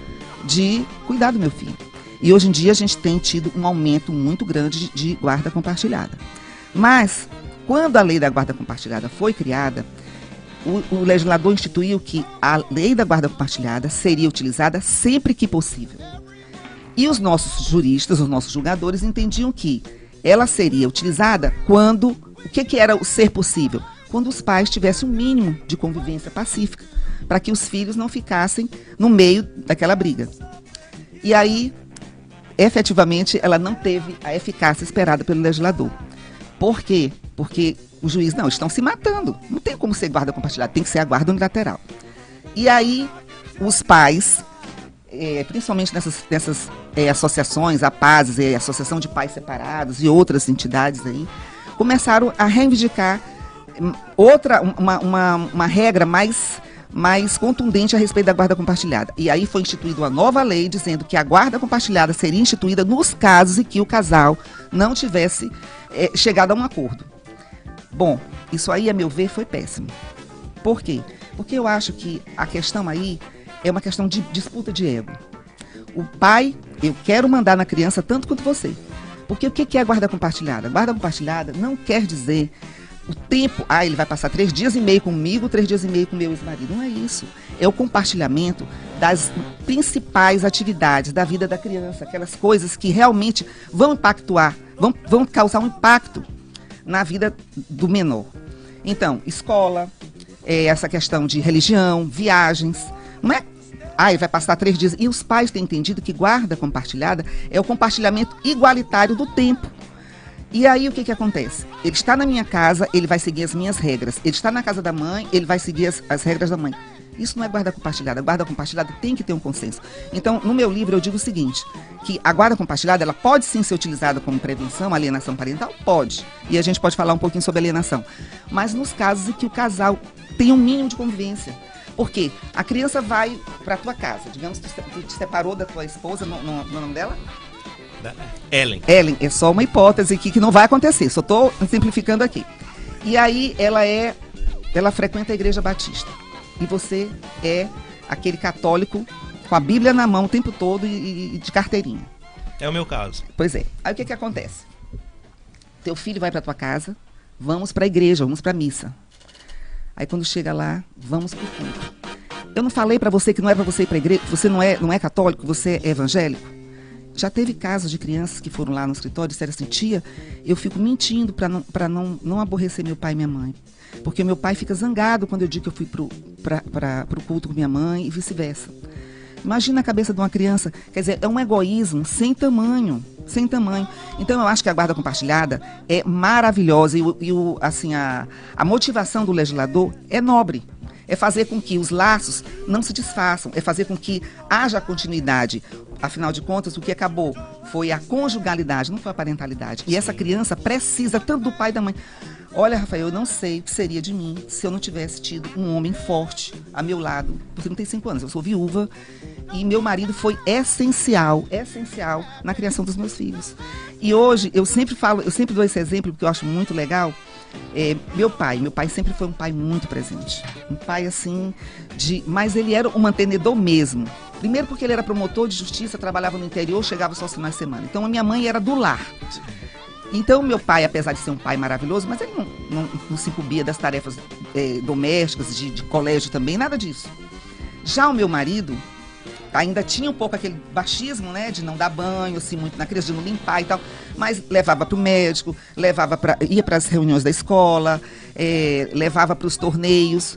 Speaker 3: de cuidar do meu filho. E hoje em dia a gente tem tido um aumento muito grande de, guarda compartilhada. Mas, quando a lei da guarda compartilhada foi criada, o, o legislador instituiu que a lei da guarda compartilhada seria utilizada sempre que possível. E os nossos juristas, os nossos julgadores entendiam que ela seria utilizada quando. O que, que era o ser possível? Quando os pais tivessem um mínimo de convivência pacífica, para que os filhos não ficassem no meio daquela briga. E aí, efetivamente ela não teve a eficácia esperada pelo legislador. Por quê? Porque o juiz, não, estão se matando. Não tem como ser guarda compartilhada, tem que ser a guarda unilateral. E aí, os pais, é, principalmente nessas, nessas é, associações, a Pazes, é, Associação de Pais Separados e outras entidades aí, começaram a reivindicar hum, outra, uma, uma, uma regra mais mais contundente a respeito da guarda compartilhada. E aí foi instituída uma nova lei dizendo que a guarda compartilhada seria instituída nos casos em que o casal não tivesse é, chegado a um acordo. Bom, isso aí, a meu ver, foi péssimo. Por quê? Porque eu acho que a questão aí é uma questão de disputa de ego. O pai, eu quero mandar na criança tanto quanto você. Porque o que é a guarda compartilhada? Guarda compartilhada não quer dizer o tempo, ah, ele vai passar três dias e meio comigo, três dias e meio com meu ex-marido. Não é isso. É o compartilhamento das principais atividades da vida da criança, aquelas coisas que realmente vão impactuar, vão, vão causar um impacto na vida do menor. Então, escola, é, essa questão de religião, viagens. Não é ah, ele vai passar três dias. E os pais têm entendido que guarda compartilhada é o compartilhamento igualitário do tempo. E aí o que, que acontece? Ele está na minha casa, ele vai seguir as minhas regras. Ele está na casa da mãe, ele vai seguir as, as regras da mãe. Isso não é guarda compartilhada. A guarda compartilhada tem que ter um consenso. Então, no meu livro, eu digo o seguinte: que a guarda compartilhada ela pode sim ser utilizada como prevenção, alienação parental? Pode. E a gente pode falar um pouquinho sobre alienação. Mas nos casos em que o casal tem um mínimo de convivência. Porque a criança vai para a tua casa, digamos que tu te separou da tua esposa, no, no, no nome dela?
Speaker 2: Ellen.
Speaker 3: Ellen, é só uma hipótese aqui que não vai acontecer, só estou simplificando aqui. E aí ela é, ela frequenta a igreja batista. E você é aquele católico com a Bíblia na mão o tempo todo e, e de carteirinha.
Speaker 2: É o meu caso.
Speaker 3: Pois é. Aí o que que acontece? Teu filho vai para tua casa, vamos para a igreja, vamos para a missa. Aí quando chega lá, vamos pro culto. Eu não falei para você que não é para você ir para a igreja, você não é, não é católico, você é evangélico? Já teve casos de crianças que foram lá no escritório e disseram assim, tia, eu fico mentindo para não, não, não aborrecer meu pai e minha mãe. Porque meu pai fica zangado quando eu digo que eu fui para o culto com minha mãe e vice-versa. Imagina a cabeça de uma criança. Quer dizer, é um egoísmo sem tamanho. Sem tamanho. Então, eu acho que a guarda compartilhada é maravilhosa. E, e o, assim, a, a motivação do legislador é nobre é fazer com que os laços não se desfaçam, é fazer com que haja continuidade. Afinal de contas, o que acabou foi a conjugalidade, não foi a parentalidade. E essa criança precisa tanto do pai e da mãe. Olha, Rafael, eu não sei o que seria de mim se eu não tivesse tido um homem forte a meu lado por 35 anos. Eu sou viúva e meu marido foi essencial, essencial na criação dos meus filhos. E hoje eu sempre falo, eu sempre dou esse exemplo porque eu acho muito legal. É, meu pai, meu pai sempre foi um pai muito presente. Um pai assim, de, mas ele era um mantenedor mesmo. Primeiro porque ele era promotor de justiça, trabalhava no interior, chegava só aos finais de semana. Então a minha mãe era do lar. Então meu pai, apesar de ser um pai maravilhoso, mas ele não, não, não se incumbia das tarefas é, domésticas, de, de colégio também, nada disso. Já o meu marido, ainda tinha um pouco aquele baixismo, né, de não dar banho, assim, muito na criança, de não limpar e tal, mas levava para o médico, levava para ia para as reuniões da escola, é, levava para os torneios.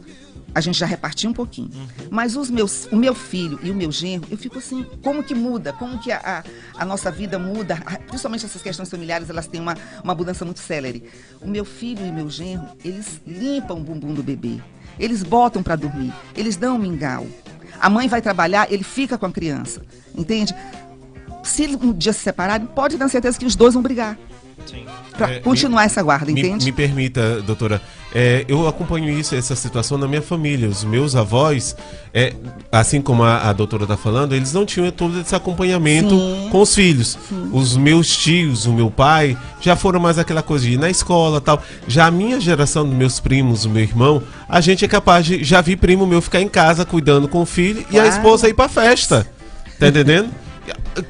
Speaker 3: A gente já repartia um pouquinho. Uhum. Mas os meus, o meu filho e o meu genro, eu fico assim, como que muda? Como que a, a, a nossa vida muda? Principalmente essas questões familiares, elas têm uma, uma mudança muito célere. O meu filho e meu genro, eles limpam o bumbum do bebê. Eles botam para dormir. Eles dão um mingau. A mãe vai trabalhar, ele fica com a criança. Entende? Se um dia se separarem, pode ter certeza que os dois vão brigar. Para é, continuar
Speaker 4: me,
Speaker 3: essa guarda, entende?
Speaker 4: Me, me permita, doutora, é, eu acompanho isso, essa situação na minha família. Os meus avós, é, assim como a, a doutora está falando, eles não tinham todo esse acompanhamento Sim. com os filhos. Sim. Os meus tios, o meu pai, já foram mais aquela coisa de ir na escola tal. Já a minha geração, dos meus primos, o meu irmão, a gente é capaz de já vi primo meu ficar em casa cuidando com o filho claro. e a esposa ir para festa. Tá entendendo?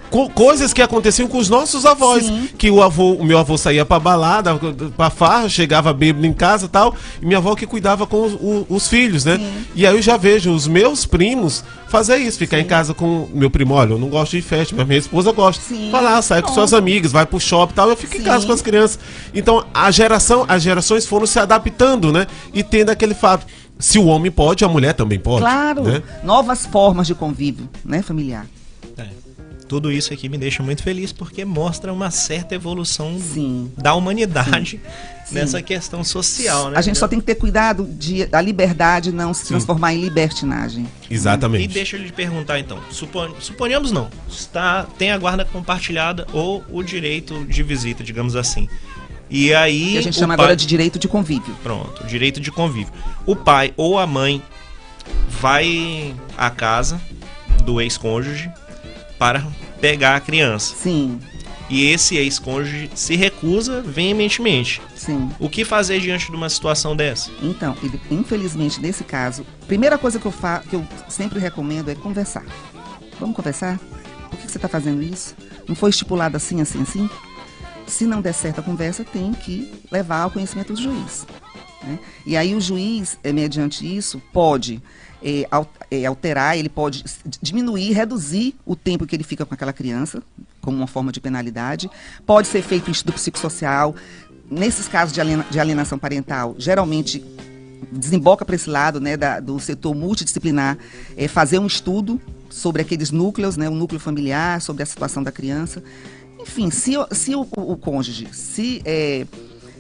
Speaker 4: Co coisas que aconteciam com os nossos avós. Sim. Que o avô, o meu avô saía pra balada, pra farra, chegava bêbado em casa tal. E minha avó que cuidava com os, os, os filhos, né? Sim. E aí eu já vejo os meus primos fazer isso, ficar Sim. em casa com meu primo. Olha, eu não gosto de festa, mas minha esposa gosta. Sim. Vai lá, sai com suas amigas, vai pro shopping e tal. Eu fico em casa com as crianças. Então a geração, as gerações foram se adaptando, né? E tendo aquele fato. Se o homem pode, a mulher também pode.
Speaker 3: Claro.
Speaker 4: Né?
Speaker 3: Novas formas de convívio, né, familiar.
Speaker 2: Tudo isso aqui me deixa muito feliz porque mostra uma certa evolução
Speaker 3: Sim.
Speaker 2: da humanidade
Speaker 3: Sim.
Speaker 2: nessa questão social, né?
Speaker 3: A gente só tem que ter cuidado de a liberdade não se transformar em libertinagem.
Speaker 4: Exatamente.
Speaker 2: E deixa eu lhe perguntar então. Supon, suponhamos não. Está, tem a guarda compartilhada ou o direito de visita, digamos assim. E aí.
Speaker 3: Que a gente chama
Speaker 2: pai-
Speaker 3: agora de direito de convívio.
Speaker 2: Pronto, direito de convívio. O pai ou a mãe vai à casa do ex-cônjuge para pegar a criança.
Speaker 3: Sim,
Speaker 2: E esse ex-cônjuge se recusa veementemente.
Speaker 3: sim.
Speaker 2: O que fazer diante de uma situação dessa?
Speaker 3: Então, infelizmente, nesse caso, primeira coisa que eu, fa que eu sempre recomendo é conversar. Vamos conversar? Por que você está fazendo isso? Não foi estipulado assim, assim, assim? Se não der certo a conversa, tem que levar ao conhecimento do juiz. né? E aí o juiz, eh, mediante isso, pode al- eh, alterar, ele pode diminuir, reduzir o tempo que ele fica com aquela criança, como uma forma de penalidade. Pode ser feito estudo psicossocial. Nesses casos de, aliena- de alienação parental, geralmente desemboca para esse lado né, da- do setor multidisciplinar, é, fazer um estudo sobre aqueles núcleos, né, o núcleo familiar, sobre a situação da criança. Enfim, se, se o, o- o cônjuge se, é,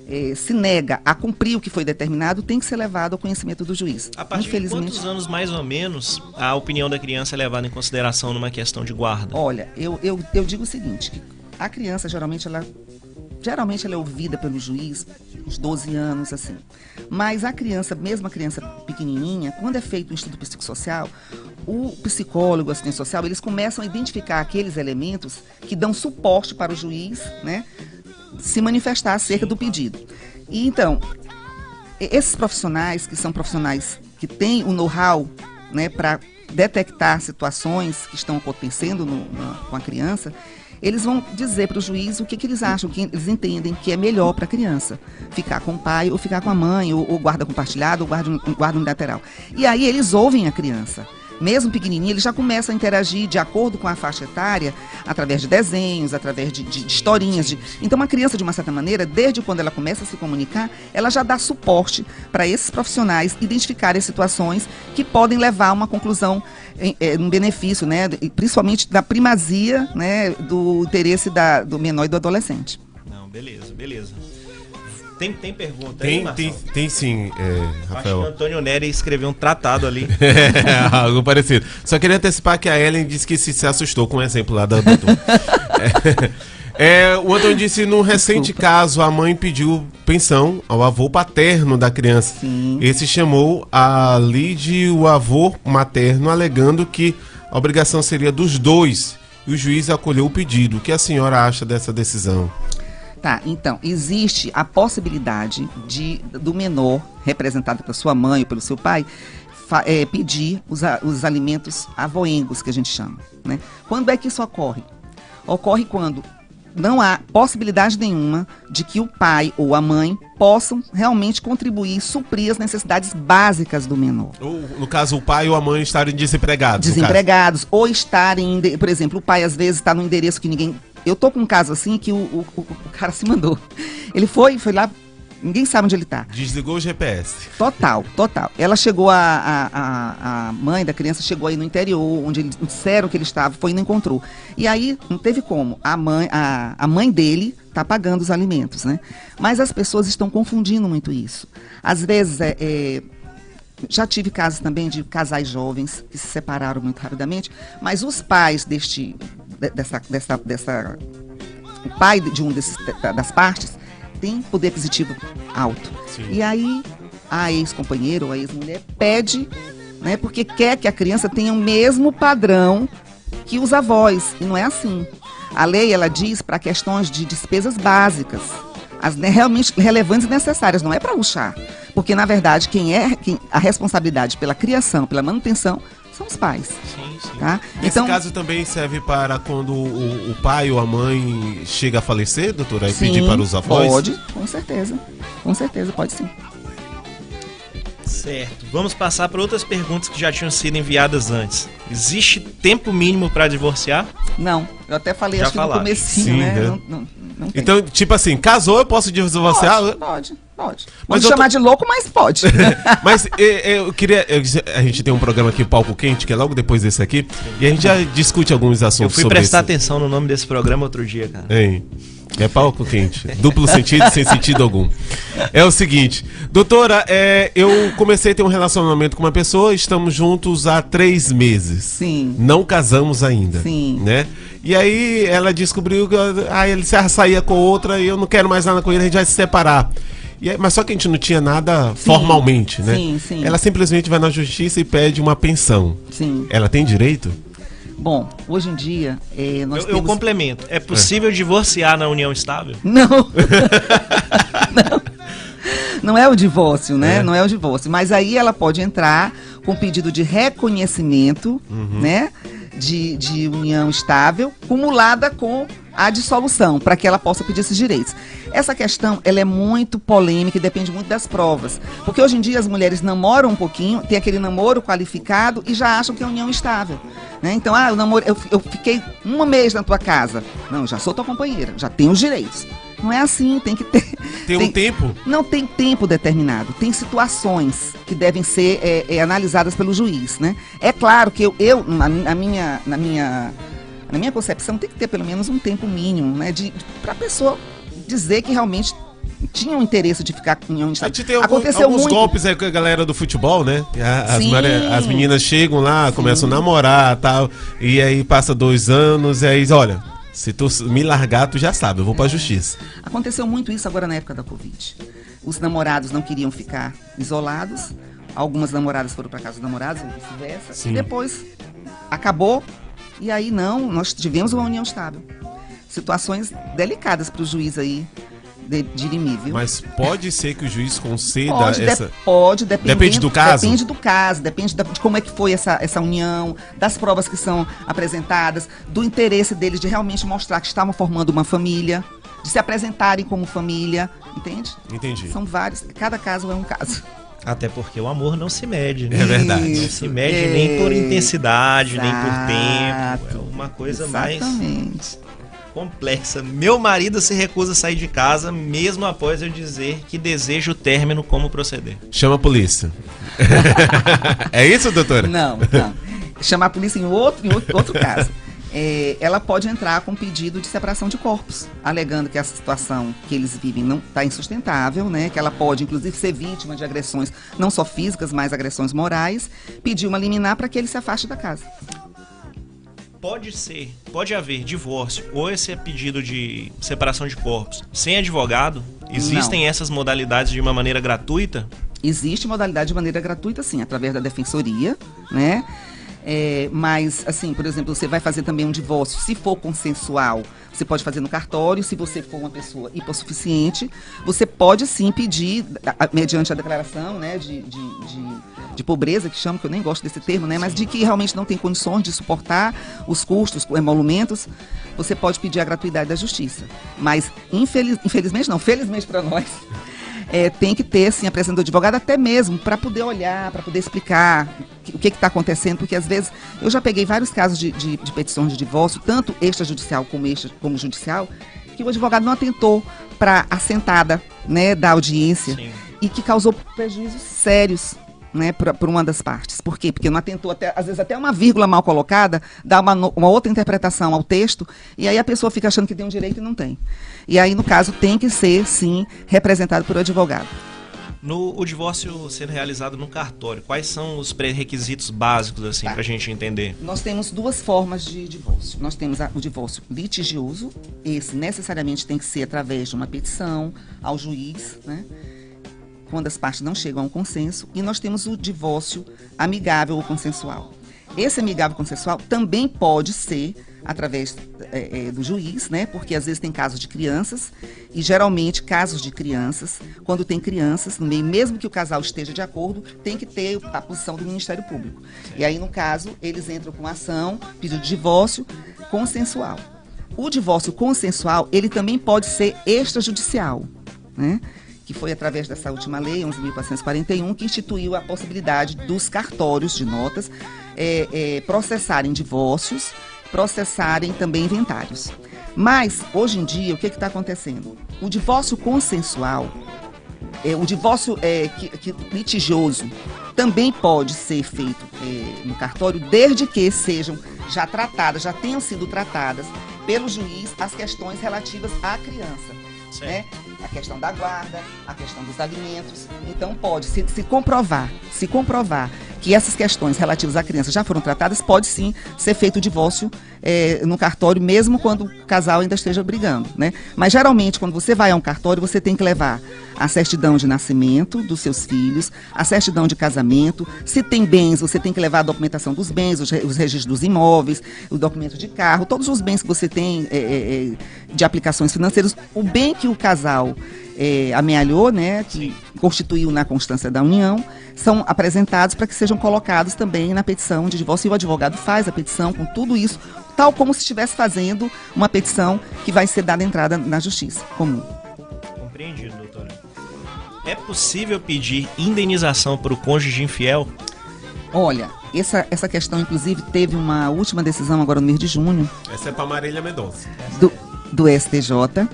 Speaker 3: é, se nega a cumprir o que foi determinado, tem que ser levado ao conhecimento do juiz.
Speaker 2: A partir de
Speaker 3: Infelizmente,
Speaker 2: quantos anos, mais ou menos, a opinião da criança é levada em consideração numa questão de guarda?
Speaker 3: Olha, eu, eu, eu digo o seguinte, que a criança geralmente ela geralmente ela é ouvida pelo juiz uns 12 anos assim. Mas a criança, mesmo a criança pequenininha, quando é feito um estudo psicossocial, o psicólogo, o assistente social, eles começam a identificar aqueles elementos que dão suporte para o juiz, né, se manifestar acerca do pedido. E então, esses profissionais, que são profissionais que têm o know-how né, para detectar situações que estão acontecendo no- na- com a criança, eles vão dizer para o juiz o que, que eles acham, que eles entendem que é melhor para a criança. Ficar com o pai, ou ficar com a mãe, ou, ou guarda compartilhado, ou guarda, guarda unilateral. E aí eles ouvem a criança. Mesmo pequenininho, ele já começa a interagir de acordo com a faixa etária, através de desenhos, através de, de- de historinhas. de- Então, uma criança, de uma certa maneira, desde quando ela começa a se comunicar, ela já dá suporte para esses profissionais identificarem situações que podem levar a uma conclusão eh, um benefício, né, principalmente da primazia né, do interesse da- do menor e do adolescente.
Speaker 2: Não, beleza, beleza. Tem, tem pergunta aí,
Speaker 4: Tem,
Speaker 2: Marcelo?
Speaker 4: tem, tem sim, é,
Speaker 2: Acho que o
Speaker 4: Rafael.
Speaker 2: Antônio Neri escreveu um tratado ali.
Speaker 4: É, algo parecido. Só queria antecipar que a Ellen disse que se, se assustou com o exemplo lá da Dudu. É, é, o Antônio disse, num recente
Speaker 3: Desculpa.
Speaker 4: caso, a mãe pediu pensão ao avô paterno da criança.
Speaker 3: Sim.
Speaker 4: Esse chamou a Lide o avô materno, alegando que a obrigação seria dos dois. E o juiz acolheu o pedido. O que a senhora acha dessa decisão?
Speaker 3: Tá, então, existe a possibilidade de do menor, representado pela sua mãe ou pelo seu pai, eh, pedir os, os alimentos avoengos, que a gente chama. Né? Quando é que isso ocorre? Ocorre quando não há possibilidade nenhuma de que o pai ou a mãe possam realmente contribuir, suprir as necessidades básicas do menor.
Speaker 4: Ou, no caso, o pai ou a mãe estarem desempregados.
Speaker 3: desempregados ou estarem, por exemplo, o pai às vezes está no endereço que ninguém. Eu tô com um caso assim que o, o, o- cara se mandou. Ele foi, foi lá, ninguém sabe onde ele tá.
Speaker 4: Desligou o GPS.
Speaker 3: Total, total. Ela chegou, a, a, a, mãe da criança chegou aí no interior, onde eles disseram que ele estava, foi e não encontrou. E aí, não teve como. A mãe, a, a mãe dele está pagando os alimentos, né? Mas as pessoas estão confundindo muito isso. Às vezes, é, é, já tive casos também de casais jovens que se separaram muito rapidamente, mas os pais deste, de- dessa, dessa, dessa o pai de um desses, da- das partes tem poder aquisitivo alto.
Speaker 4: Sim.
Speaker 3: E aí a ex-companheira ou a ex-mulher pede, né, porque quer que a criança tenha o mesmo padrão que os avós. E não é assim. A lei ela diz para questões de despesas básicas, as realmente relevantes e necessárias, não é para luxar. Porque na verdade quem é quem, a responsabilidade pela criação, pela manutenção são os pais,
Speaker 2: Sim, sim.
Speaker 3: tá?
Speaker 4: Esse caso também serve para quando o, o pai ou a mãe chega a falecer, doutora, e pedir para os avós?
Speaker 3: Pode, com certeza. Com certeza, pode sim.
Speaker 2: Certo. Vamos passar para outras perguntas que já tinham sido enviadas antes. Existe tempo mínimo para divorciar?
Speaker 3: Não, eu até falei
Speaker 2: Já
Speaker 3: acho que no comecinho,
Speaker 4: Sim,
Speaker 3: né?
Speaker 4: né?
Speaker 3: Não, não, não tem.
Speaker 4: Então, tipo assim, casou, eu posso divorciar?
Speaker 3: pode, pode, Pode.
Speaker 4: Mas
Speaker 3: Vamos
Speaker 4: eu tô-
Speaker 3: chamar de louco, mas pode.
Speaker 4: Mas eh, eh, eu queria. eu- a gente tem um programa aqui, Palco Quente, que é logo depois desse aqui. E a gente já discute alguns
Speaker 2: Eu
Speaker 4: assuntos
Speaker 2: fui
Speaker 4: sobre
Speaker 2: prestar
Speaker 4: isso.
Speaker 2: atenção no nome desse programa outro dia, cara.
Speaker 4: Hein? É palco quente. Duplo sentido, sem sentido algum. É o seguinte, doutora, é, eu comecei a ter um relacionamento com uma pessoa, estamos juntos há três meses.
Speaker 3: Sim.
Speaker 4: Não casamos ainda.
Speaker 3: Sim.
Speaker 4: Né? E aí ela descobriu que ah, ele se saía com outra e eu não quero mais nada com ele, a gente vai se separar. E aí- mas só que a gente não tinha nada formalmente, né?
Speaker 3: sim, sim.
Speaker 4: Ela simplesmente vai na justiça e pede uma pensão.
Speaker 3: Sim.
Speaker 4: Ela tem direito?
Speaker 3: Bom, hoje em dia, eh, nós
Speaker 2: Eu, eu
Speaker 3: temos...
Speaker 2: complemento. É possível divorciar na união estável?
Speaker 3: Não. não. Não é o divórcio, né?
Speaker 4: É.
Speaker 3: Não é o divórcio. Mas aí ela pode entrar com pedido de reconhecimento,
Speaker 4: Uhum.
Speaker 3: né? De, de união estável, cumulada com a dissolução, para que ela possa pedir esses direitos. Essa questão, ela é muito polêmica e depende muito das provas. Porque hoje em dia as mulheres namoram um pouquinho, tem aquele namoro qualificado e já acham que é união estável. né? Então, ah, eu, namoro, eu, eu fiquei um mês na tua casa. Não, já sou tua companheira, já tenho os direitos. Não é assim, tem que ter.
Speaker 4: Tem um tempo?
Speaker 3: Não tem tempo determinado, tem situações que devem ser é, é, analisadas pelo juiz, né? É claro que eu, eu na, na minha, na minha, na minha concepção, tem que ter pelo menos um tempo mínimo, né? De, para a pessoa dizer que realmente tinha um interesse de ficar em união
Speaker 4: A
Speaker 3: estável.
Speaker 4: gente tem algum-
Speaker 3: Aconteceu
Speaker 4: alguns
Speaker 3: muito.
Speaker 4: golpes aí com a galera do futebol, né? As,
Speaker 3: Sim.
Speaker 4: as meninas chegam lá, começam a namorar tal, e aí passa dois anos, e aí, olha, se tu me largar, tu já sabe, eu vou pra justiça.
Speaker 3: Aconteceu muito isso agora na época da Covid. Os namorados não queriam ficar isolados. Algumas namoradas foram para casa dos namorados, ou vice-versa. E depois acabou. E aí não, nós tivemos uma união estável. Situações delicadas para o juiz aí de, dirimir, viu?
Speaker 4: Mas pode ser que o juiz conceda
Speaker 3: Pode, de-
Speaker 4: essa.
Speaker 3: pode dependendo,
Speaker 4: Depende do caso?
Speaker 3: Depende do caso, depende da- de como é que foi essa, essa união, das provas que são apresentadas, do interesse deles de realmente mostrar que estavam formando uma família, de se apresentarem como família, entende?
Speaker 4: Entendi.
Speaker 3: São vários, cada caso é um caso.
Speaker 2: Até porque o amor não se mede, né?
Speaker 4: É verdade.
Speaker 2: Não se mede nem por intensidade, nem por
Speaker 3: Exato.
Speaker 2: tempo. É uma coisa mais
Speaker 3: Exatamente.
Speaker 2: Complexa. Meu marido se recusa a sair de casa, mesmo após eu dizer que deseja o término como proceder.
Speaker 4: Chama a polícia. é isso, doutora?
Speaker 3: Não, não. Chamar a polícia em outro, em outro, outro caso. É, ela pode entrar com pedido de separação de corpos, alegando que a situação que eles vivem não está insustentável, né? Que ela pode, inclusive, ser vítima de agressões, não só físicas, mas agressões morais, pedir uma liminar para que ele se afaste da casa.
Speaker 2: Pode ser, pode haver divórcio ou esse pedido de separação de corpos sem advogado? Existem essas modalidades de uma maneira gratuita?
Speaker 3: Existe modalidade de maneira gratuita, sim, através da defensoria, né? É, mas, assim, por exemplo, você vai fazer também um divórcio, se for consensual, você pode fazer no cartório, se você for uma pessoa hipossuficiente, você pode sim pedir, mediante a declaração né, de, de, de, de pobreza, que chama, que eu nem gosto desse termo, né? Mas de que realmente não tem condições de suportar os custos, os emolumentos, você pode pedir a gratuidade da justiça. Mas, infeliz, infelizmente não, felizmente para nós, é, tem que ter, sim, apresentador de advogado, até mesmo para poder olhar, para poder explicar o que está acontecendo, porque às vezes eu já peguei vários casos de, de, de petições de divórcio, tanto extrajudicial como, extra, como judicial, que o advogado não atentou para a sentada né, da audiência
Speaker 2: Sim.
Speaker 3: e que causou prejuízos sérios né, para uma das partes. Por quê? Porque não atentou, até, às vezes até uma vírgula mal colocada dá uma, uma outra interpretação ao texto e aí a pessoa fica achando que tem um direito e não tem. E aí, no caso, tem que ser, sim, representado por advogado.
Speaker 2: No o divórcio sendo realizado no cartório, quais são os pré-requisitos básicos, assim,
Speaker 3: Tá.
Speaker 2: pra gente entender?
Speaker 3: Nós temos duas formas de divórcio. Nós temos a- o divórcio litigioso, esse necessariamente tem que ser através de uma petição ao juiz, né? Quando as partes não chegam a um consenso, e nós temos o divórcio amigável ou consensual. Esse amigável consensual também pode ser através é, é, do juiz, né? Porque às vezes tem casos de crianças e geralmente casos de crianças, quando tem crianças mesmo que o casal esteja de acordo, tem que ter a posição do Ministério Público. E aí no caso eles entram com ação, pedido de divórcio consensual. O divórcio consensual ele também pode ser extrajudicial, né? Que foi através dessa última lei, 11.441, que instituiu a possibilidade dos cartórios de notas é, é, processarem divórcios, processarem também inventários. Mas, hoje em dia, o que está acontecendo? O divórcio consensual, é, o divórcio é, que, que litigioso também pode ser feito é, no cartório, desde que sejam já tratadas, já tenham sido tratadas pelo juiz as questões relativas à criança. Né? A questão da guarda, a questão dos alimentos. Então pode, se, se comprovar, se comprovar que essas questões relativas à criança já foram tratadas, pode sim ser feito o divórcio é, no cartório, mesmo quando o casal ainda esteja brigando. Né? Mas geralmente, quando você vai a um cartório, você tem que levar a certidão de nascimento dos seus filhos, a certidão de casamento. Se tem bens, você tem que levar a documentação dos bens, os, os registros dos imóveis, o documento de carro, todos os bens que você tem é, é, é de aplicações financeiras. O bem que o casal é, amealhou, né, que constituiu na constância da união, são apresentados para que sejam colocados também na petição de divórcio. E o advogado faz a petição com tudo isso, tal como se estivesse fazendo uma petição que vai ser dada entrada na justiça comum.
Speaker 2: Compreendido, doutora. É possível pedir indenização para o cônjuge infiel?
Speaker 3: Olha, essa, essa questão, inclusive, teve uma última decisão agora no mês de junho.
Speaker 4: Essa é para Marília Mendonça.
Speaker 3: Do, do STJ,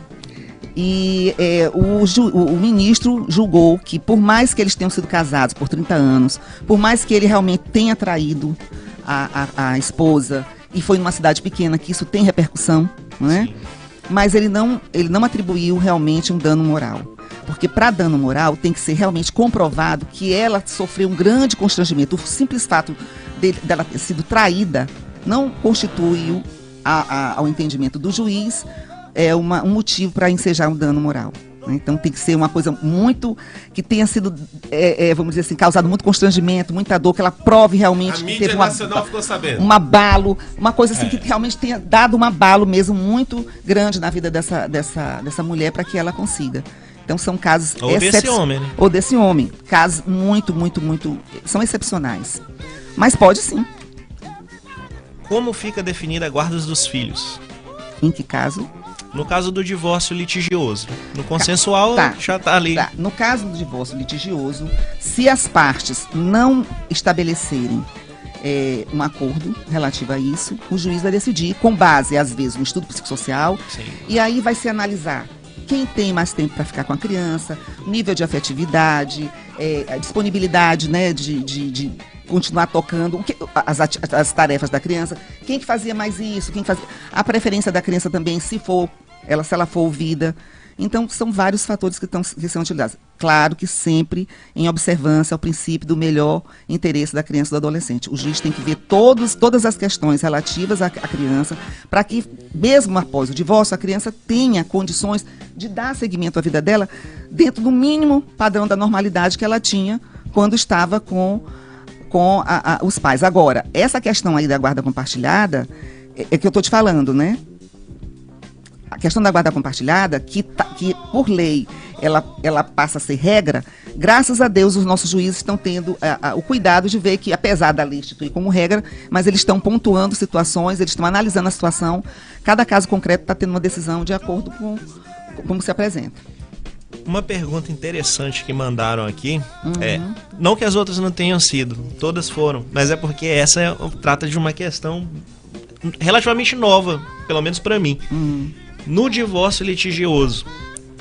Speaker 3: e é, o, ju, o, o, ministro julgou que, por mais que eles tenham sido casados por 30 anos, por mais que ele realmente tenha traído a, a, a esposa, e foi numa cidade pequena, que isso tem repercussão, né? mas ele não, ele não atribuiu realmente um dano moral. Porque para dano moral tem que ser realmente comprovado que ela sofreu um grande constrangimento. O simples fato de, dela ter sido traída não constituiu a, a, ao entendimento do juiz é uma, um motivo para ensejar um dano moral. Né? Então tem que ser uma coisa muito que tenha sido, é, é, vamos dizer assim, causado muito constrangimento, muita dor, que ela prove realmente
Speaker 4: a
Speaker 3: que
Speaker 4: teve uma, ficou sabendo.
Speaker 3: um abalo, uma coisa assim é. que realmente tenha dado um abalo mesmo muito grande na vida dessa, dessa, dessa mulher para que ela consiga. Então são casos
Speaker 2: ou desse homem, né?
Speaker 3: ou desse homem, casos muito, muito, muito são excepcionais. Mas pode sim.
Speaker 2: Como fica definida a guarda dos filhos?
Speaker 3: Em que caso?
Speaker 2: No caso do divórcio litigioso. No consensual tá, já está ali. Tá.
Speaker 3: No caso do divórcio litigioso, se as partes não estabelecerem é, um acordo relativo a isso, o juiz vai decidir com base, às vezes, no estudo psicossocial, Sim. e aí vai se analisar quem tem mais tempo para ficar com a criança, nível de afetividade, é, a disponibilidade né, de, de, de continuar tocando que, as, as, tarefas da criança, quem que fazia mais isso, quem fazia, a preferência da criança também, se for ela, se ela for ouvida. Então, são vários fatores que, estão, que são utilizados. Claro que sempre em observância ao princípio do melhor interesse da criança e do adolescente. O juiz tem que ver todos, todas as questões relativas à, à criança, para que, mesmo após o divórcio, a criança tenha condições de dar seguimento à vida dela dentro do mínimo padrão da normalidade que ela tinha quando estava com, com a, a, os pais. Agora, essa questão aí da guarda compartilhada é, é que eu estou te falando, né? A questão da guarda compartilhada, que, tá, que por lei ela, ela passa a ser regra, graças a Deus os nossos juízes estão tendo a, a, o cuidado de ver que, apesar da lei instituir como regra, mas eles estão pontuando situações, eles estão analisando a situação, cada caso concreto está tendo uma decisão de acordo com, com como se apresenta.
Speaker 2: Uma pergunta interessante que mandaram aqui uhum. é, não que as outras não tenham sido, todas foram, mas é porque essa é, trata de uma questão relativamente nova, pelo menos para mim. Uhum. No divórcio litigioso,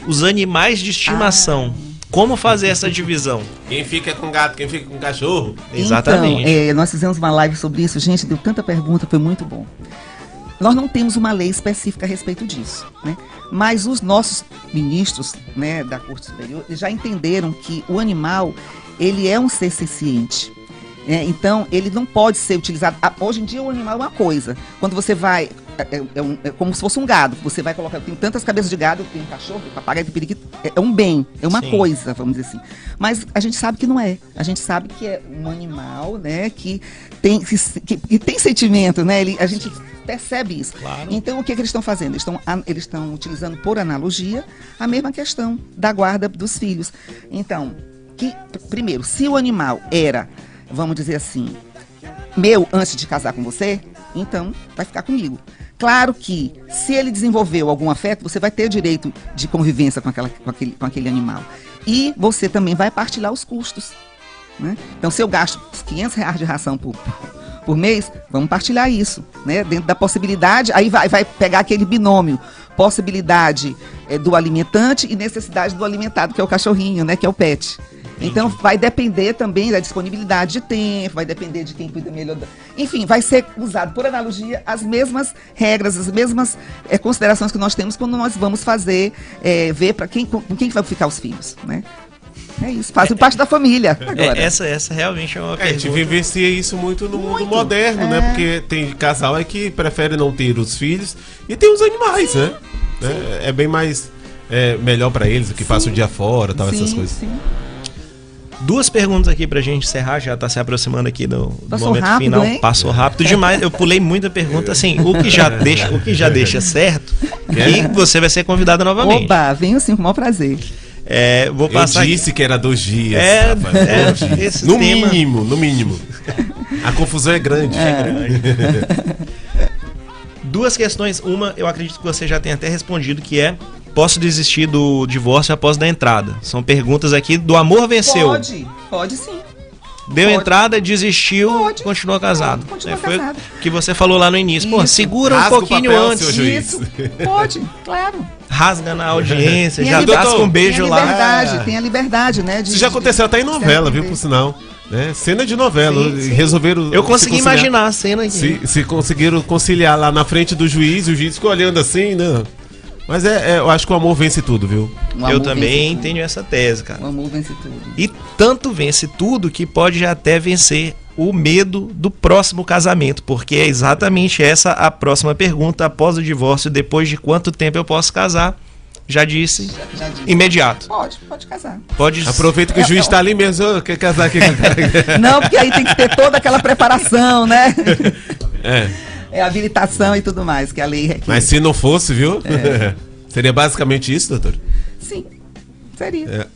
Speaker 2: os animais de estimação. Ah. Como fazer essa divisão?
Speaker 4: Quem fica com gato, quem fica com cachorro?
Speaker 3: Exatamente. Então, é, nós fizemos uma live sobre isso, gente, deu tanta pergunta, foi muito bom. Nós não temos uma lei específica a respeito disso, né? Mas os nossos ministros, né, da Corte Superior já entenderam que o animal ele é um ser senciente. É, então, ele não pode ser utilizado. Hoje em dia, o animal é uma coisa. Quando você vai. É, é, é, um, é como se fosse um gado. Você vai colocar. Tem tantas cabeças de gado, tem um cachorro, tem papagaio, tem periquito. É, é, um bem, é uma Sim. coisa, vamos dizer assim. Mas a gente sabe que não é. A gente sabe que é um animal, né, que tem, que, que tem sentimento, né? Ele, a gente percebe isso. Claro. Então, o que, que eles estão fazendo? Eles estão, eles estão utilizando, por analogia, a mesma questão da guarda dos filhos. Então, que, primeiro, se o animal era vamos dizer assim, meu antes de casar com você, então vai ficar comigo. Claro que se ele desenvolveu algum afeto, você vai ter direito de convivência com, aquela, com, aquele, com aquele animal. E você também vai partilhar os custos. Né? Então, se eu gasto 500 reais de ração por, por mês, vamos partilhar isso, né? Dentro da possibilidade, aí vai, vai pegar aquele binômio. possibilidade é, do alimentante e necessidade do alimentado, que é o cachorrinho, né? Que é o pet. Então vai depender também da disponibilidade de tempo, vai depender de quem cuida melhor. Da... Enfim, vai ser usado por analogia as mesmas regras, as mesmas é, considerações que nós temos quando nós vamos fazer, é, ver para quem, com quem vai ficar os filhos, né? É isso, fazem parte da família. Agora.
Speaker 2: É, essa, essa realmente é uma
Speaker 4: É, a gente
Speaker 2: pergunta.
Speaker 4: vivencia isso muito no mundo
Speaker 3: Muito,
Speaker 4: moderno, né?
Speaker 3: é.
Speaker 4: Porque tem casal é que prefere não ter os filhos e tem os animais, né? É, é bem mais é, melhor pra eles do que passa o dia fora, tal, essas
Speaker 3: Sim,
Speaker 4: coisas.
Speaker 3: sim.
Speaker 2: Duas perguntas aqui pra gente encerrar, já tá se aproximando aqui do, do
Speaker 3: Passou
Speaker 2: momento
Speaker 3: rápido,
Speaker 2: final.
Speaker 3: hein?
Speaker 2: Passou rápido demais. Eu pulei muita pergunta, assim, o que já deixa, o que já deixa certo, e você vai ser convidada novamente.
Speaker 3: Oba, venho sim, com o maior prazer.
Speaker 2: É, vou
Speaker 4: Eu
Speaker 2: passar aqui.
Speaker 4: disse que era dois dias.
Speaker 2: É,
Speaker 4: rapaz,
Speaker 2: é,
Speaker 4: dois dias.
Speaker 2: esse
Speaker 4: no
Speaker 2: tema-
Speaker 4: mínimo, no mínimo. A confusão é grande.
Speaker 2: Duas questões. Uma, eu acredito que você já tenha até respondido, que é posso desistir do divórcio após da entrada. São perguntas aqui do amor venceu.
Speaker 3: Pode, pode sim.
Speaker 2: Deu
Speaker 3: Pode.
Speaker 2: entrada, desistiu,
Speaker 3: Pode.
Speaker 2: continua casado.
Speaker 3: Pode, continua
Speaker 2: É, foi
Speaker 3: casado.
Speaker 2: que você falou lá no início. Pô,
Speaker 3: Isso.
Speaker 2: segura um
Speaker 4: Rasga o
Speaker 2: pouquinho
Speaker 4: papel,
Speaker 2: antes.
Speaker 4: seu juiz.
Speaker 3: Isso, pode, claro.
Speaker 2: Rasga na audiência,
Speaker 3: Tem
Speaker 2: já tasca um beijo
Speaker 3: tem a
Speaker 2: lá.
Speaker 3: liberdade, tem a liberdade, né? de-
Speaker 4: Isso já
Speaker 3: de-
Speaker 4: aconteceu até em novela, viu, por sinal. Né? Cena de novela.
Speaker 3: Sim, sim.
Speaker 4: Resolveram.
Speaker 2: Eu
Speaker 4: se
Speaker 2: consegui imaginar a cena aqui.
Speaker 4: Se, se conseguiram conciliar lá na frente do juiz, o juiz ficou olhando assim, né? Mas é, é, eu acho que o amor vence tudo, viu?
Speaker 2: Eu também tenho essa tese, cara.
Speaker 3: O amor vence tudo.
Speaker 2: E tanto vence tudo que pode até vencer o medo do próximo casamento, porque é exatamente essa a próxima pergunta. Após o divórcio, depois de quanto tempo eu posso casar? Já disse,
Speaker 3: Já disse.
Speaker 2: imediato.
Speaker 3: Pode, pode casar.
Speaker 2: Pode
Speaker 4: Aproveita que o juiz tá ali mesmo. ô, quer casar aqui com o cara?
Speaker 3: Não, porque aí tem que ter toda aquela preparação, né?
Speaker 4: É.
Speaker 3: É habilitação e tudo mais, que a lei requer.
Speaker 4: Mas se não fosse, viu?
Speaker 3: É.
Speaker 4: Seria basicamente isso, doutor?
Speaker 3: Sim, seria.
Speaker 4: É.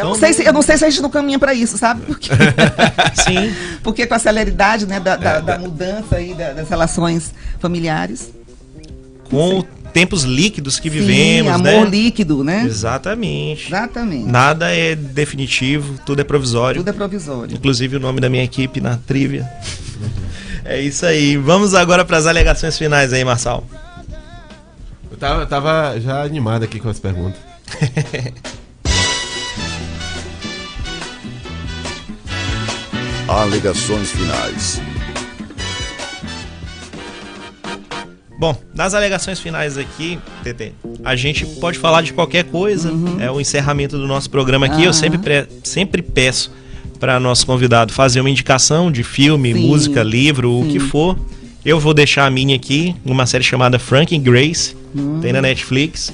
Speaker 3: Eu, não sei se, eu não sei se a gente não caminha para isso, sabe? Porque,
Speaker 2: Sim.
Speaker 3: porque com a celeridade né, da, da, da mudança aí da- das relações familiares.
Speaker 2: Com tempos líquidos que
Speaker 3: Sim,
Speaker 2: vivemos,
Speaker 3: amor
Speaker 2: né?
Speaker 3: líquido, né?
Speaker 2: Exatamente.
Speaker 3: Exatamente.
Speaker 2: Nada é definitivo, tudo é provisório.
Speaker 3: Tudo é provisório.
Speaker 2: Inclusive o nome da minha equipe na trivia. É isso aí. Vamos agora para as alegações finais aí, Marçal.
Speaker 4: Eu tava, eu tava já animado aqui com as perguntas.
Speaker 1: Alegações finais.
Speaker 2: Bom, nas alegações finais aqui, TT, a gente pode falar de qualquer coisa. É o encerramento do nosso programa aqui. Eu
Speaker 3: Aham.
Speaker 2: sempre, pre- sempre peço para nosso convidado fazer uma indicação de filme,
Speaker 3: Sim.
Speaker 2: música, livro, o que for. Eu vou deixar a minha aqui, uma série chamada Frank and Grace, tem na Netflix.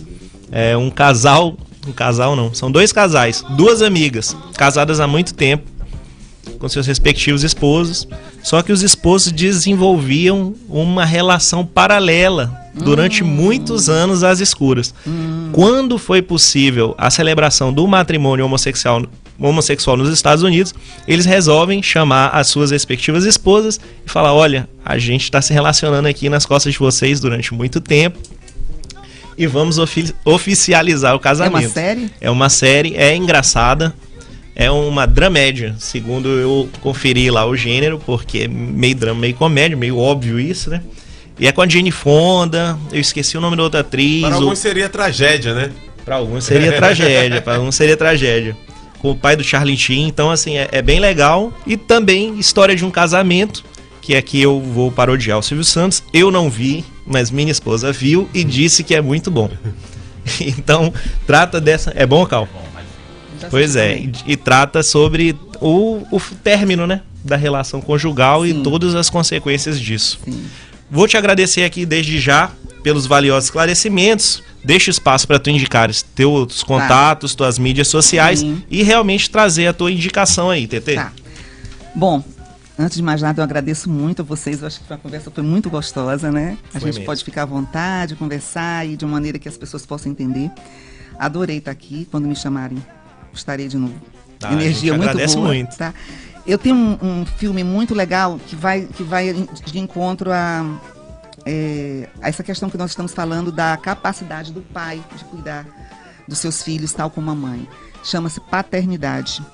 Speaker 2: É um casal, um casal não, são dois casais, duas amigas, casadas há muito tempo com seus respectivos esposos. Só que os esposos desenvolviam uma relação paralela durante muitos anos às escuras. Quando foi possível a celebração do matrimônio homossexual, homossexual nos Estados Unidos, eles resolvem chamar as suas respectivas esposas e falar: olha, a gente está se relacionando aqui nas costas de vocês durante muito tempo. E vamos ofi- oficializar o
Speaker 3: É
Speaker 2: casamento.
Speaker 3: uma série?
Speaker 2: É uma série, é engraçada. É uma dramédia, segundo eu conferi lá o gênero, porque é meio drama, meio comédia, meio óbvio isso, né? E é com a Jane Fonda, eu esqueci o nome da outra atriz.
Speaker 4: Para
Speaker 2: o-
Speaker 4: alguns seria tragédia, né?
Speaker 2: Pra alguns seria tragédia, para alguns seria tragédia. Com o pai do Charlie Sheen, então assim, é, é bem legal. E também história de um casamento, que aqui eu vou parodiar o Silvio Santos. Eu não vi, mas minha esposa viu e disse que é muito bom. Então, trata dessa. É bom, Cal? Pois é, e, e trata sobre o, o término, né? Da relação conjugal e
Speaker 3: Sim.
Speaker 2: todas as consequências disso.
Speaker 3: Sim.
Speaker 2: Vou te agradecer aqui desde já pelos valiosos esclarecimentos. Deixa espaço para tu indicares teus contatos, tuas mídias sociais
Speaker 3: Tá. Sim.
Speaker 2: e realmente trazer a tua indicação aí, TT.
Speaker 3: Tá. Bom, antes de mais nada, eu agradeço muito a vocês. Eu acho que a conversa foi muito gostosa, né? A
Speaker 2: Foi
Speaker 3: gente
Speaker 2: mesmo.
Speaker 3: pode ficar à vontade, conversar e de uma maneira que as pessoas possam entender. Adorei estar aqui. Quando me chamarem, estarei de novo.
Speaker 2: A
Speaker 3: Energia muito boa.
Speaker 2: muito.
Speaker 3: Tá? Eu tenho um, um filme muito legal que vai, que vai de encontro a, é, essa questão que nós estamos falando da capacidade do pai de cuidar dos seus filhos, tal como a mãe. Chama-se Paternidade.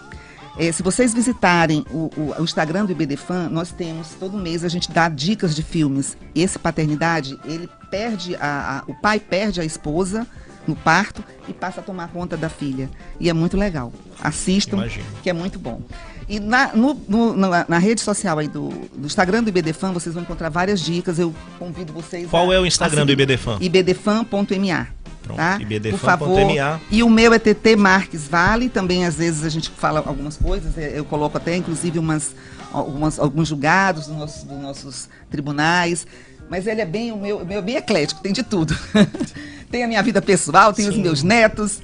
Speaker 3: É, se vocês visitarem o, o- o Instagram do IBDFan, nós temos, todo mês a gente dá dicas de filmes. Esse Paternidade, ele perde a, a- o pai perde a esposa no parto e passa a tomar conta da filha. E é muito legal. Assistam,
Speaker 2: Imagino.
Speaker 3: que é muito bom. E na, no- no- na, na rede social aí do, do Instagram do IBDFan, vocês vão encontrar várias dicas. Eu convido vocês
Speaker 2: Qual
Speaker 3: a-
Speaker 2: é o Instagram do
Speaker 3: ibdfan.ma.
Speaker 2: Pronto,
Speaker 3: Tá?
Speaker 2: ibdfan.ma.
Speaker 3: Por favor. E o meu é TT Marques Vale. Também, às vezes, a gente fala algumas coisas. Eu coloco até, inclusive, umas, algumas, alguns julgados dos nossos, dos nossos tribunais. Mas ele é bem, o meu, meu é bem eclético, tem de tudo. tem a minha vida pessoal, tem os
Speaker 2: Sim.
Speaker 3: meus netos.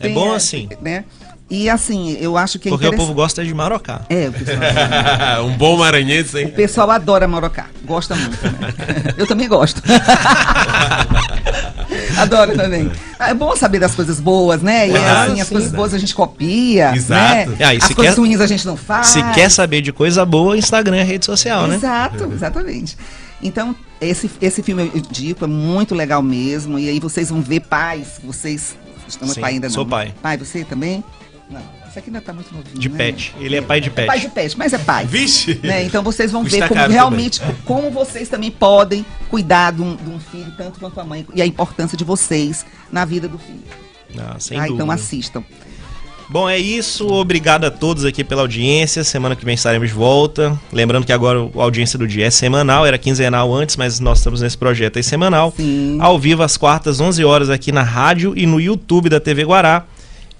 Speaker 2: É bom assim.
Speaker 3: Né? E assim, eu acho que é
Speaker 2: Porque o povo gosta de marocá.
Speaker 3: É, o pessoal,
Speaker 4: um bom maranhense, hein?
Speaker 3: o pessoal adora Morocá. Gosta muito. Né? Eu também gosto. Adoro também. É bom saber das coisas boas, né? E
Speaker 2: Ah,
Speaker 3: assim, as
Speaker 2: sim,
Speaker 3: coisas
Speaker 4: né?
Speaker 3: boas a gente copia.
Speaker 4: Exato.
Speaker 3: Né?
Speaker 2: Ah, e
Speaker 3: as coisas
Speaker 2: quer-
Speaker 3: ruins a gente não faz.
Speaker 2: Se quer saber de coisa boa, Instagram é rede social, né?
Speaker 3: Exato, exatamente. Então, esse, esse filme eu indico, é muito legal mesmo. E aí vocês vão ver pais, vocês. É
Speaker 2: Sim,
Speaker 3: pai ainda não.
Speaker 2: sou pai.
Speaker 3: Pai, você também? Não. Isso aqui ainda tá muito novinho.
Speaker 2: De
Speaker 3: né?
Speaker 2: pet. Ele é pai de pet.
Speaker 3: Pai de pet, mas é pai.
Speaker 4: Vixe!
Speaker 3: né? Então vocês vão ver como realmente como vocês também podem cuidar de um, de um filho, tanto quanto a mãe, e a importância de vocês na vida do filho.
Speaker 2: Ah, sem
Speaker 3: tá?
Speaker 2: dúvida.
Speaker 3: Então assistam.
Speaker 2: Bom, é isso. Obrigado a todos aqui pela audiência. Semana que vem estaremos de volta. Lembrando que agora a audiência do dia é semanal, era quinzenal antes, mas nós estamos nesse projeto aí semanal.
Speaker 3: Sim.
Speaker 2: Ao vivo às quartas, 11 horas aqui na rádio e no YouTube da TV Guará.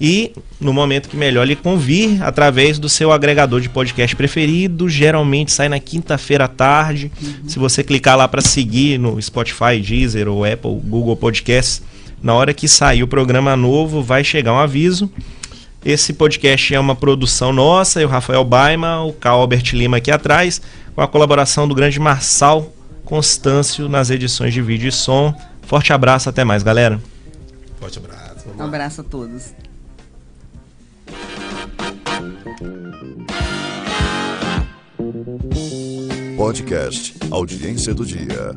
Speaker 2: E no momento que melhor lhe convir, através do seu agregador de podcast preferido, geralmente sai na quinta-feira à tarde. Se você clicar lá para seguir no Spotify, Deezer ou Apple, Google Podcasts, na hora que sair o programa novo, vai chegar um aviso. Esse podcast é uma produção nossa, eu, Rafael Baima, o Carl Albert Lima aqui atrás, com a colaboração do grande Marçal Constâncio nas edições de vídeo e som. Forte abraço, até mais, galera.
Speaker 4: Forte abraço.
Speaker 3: Um abraço a todos.
Speaker 1: Podcast Audiência do Dia.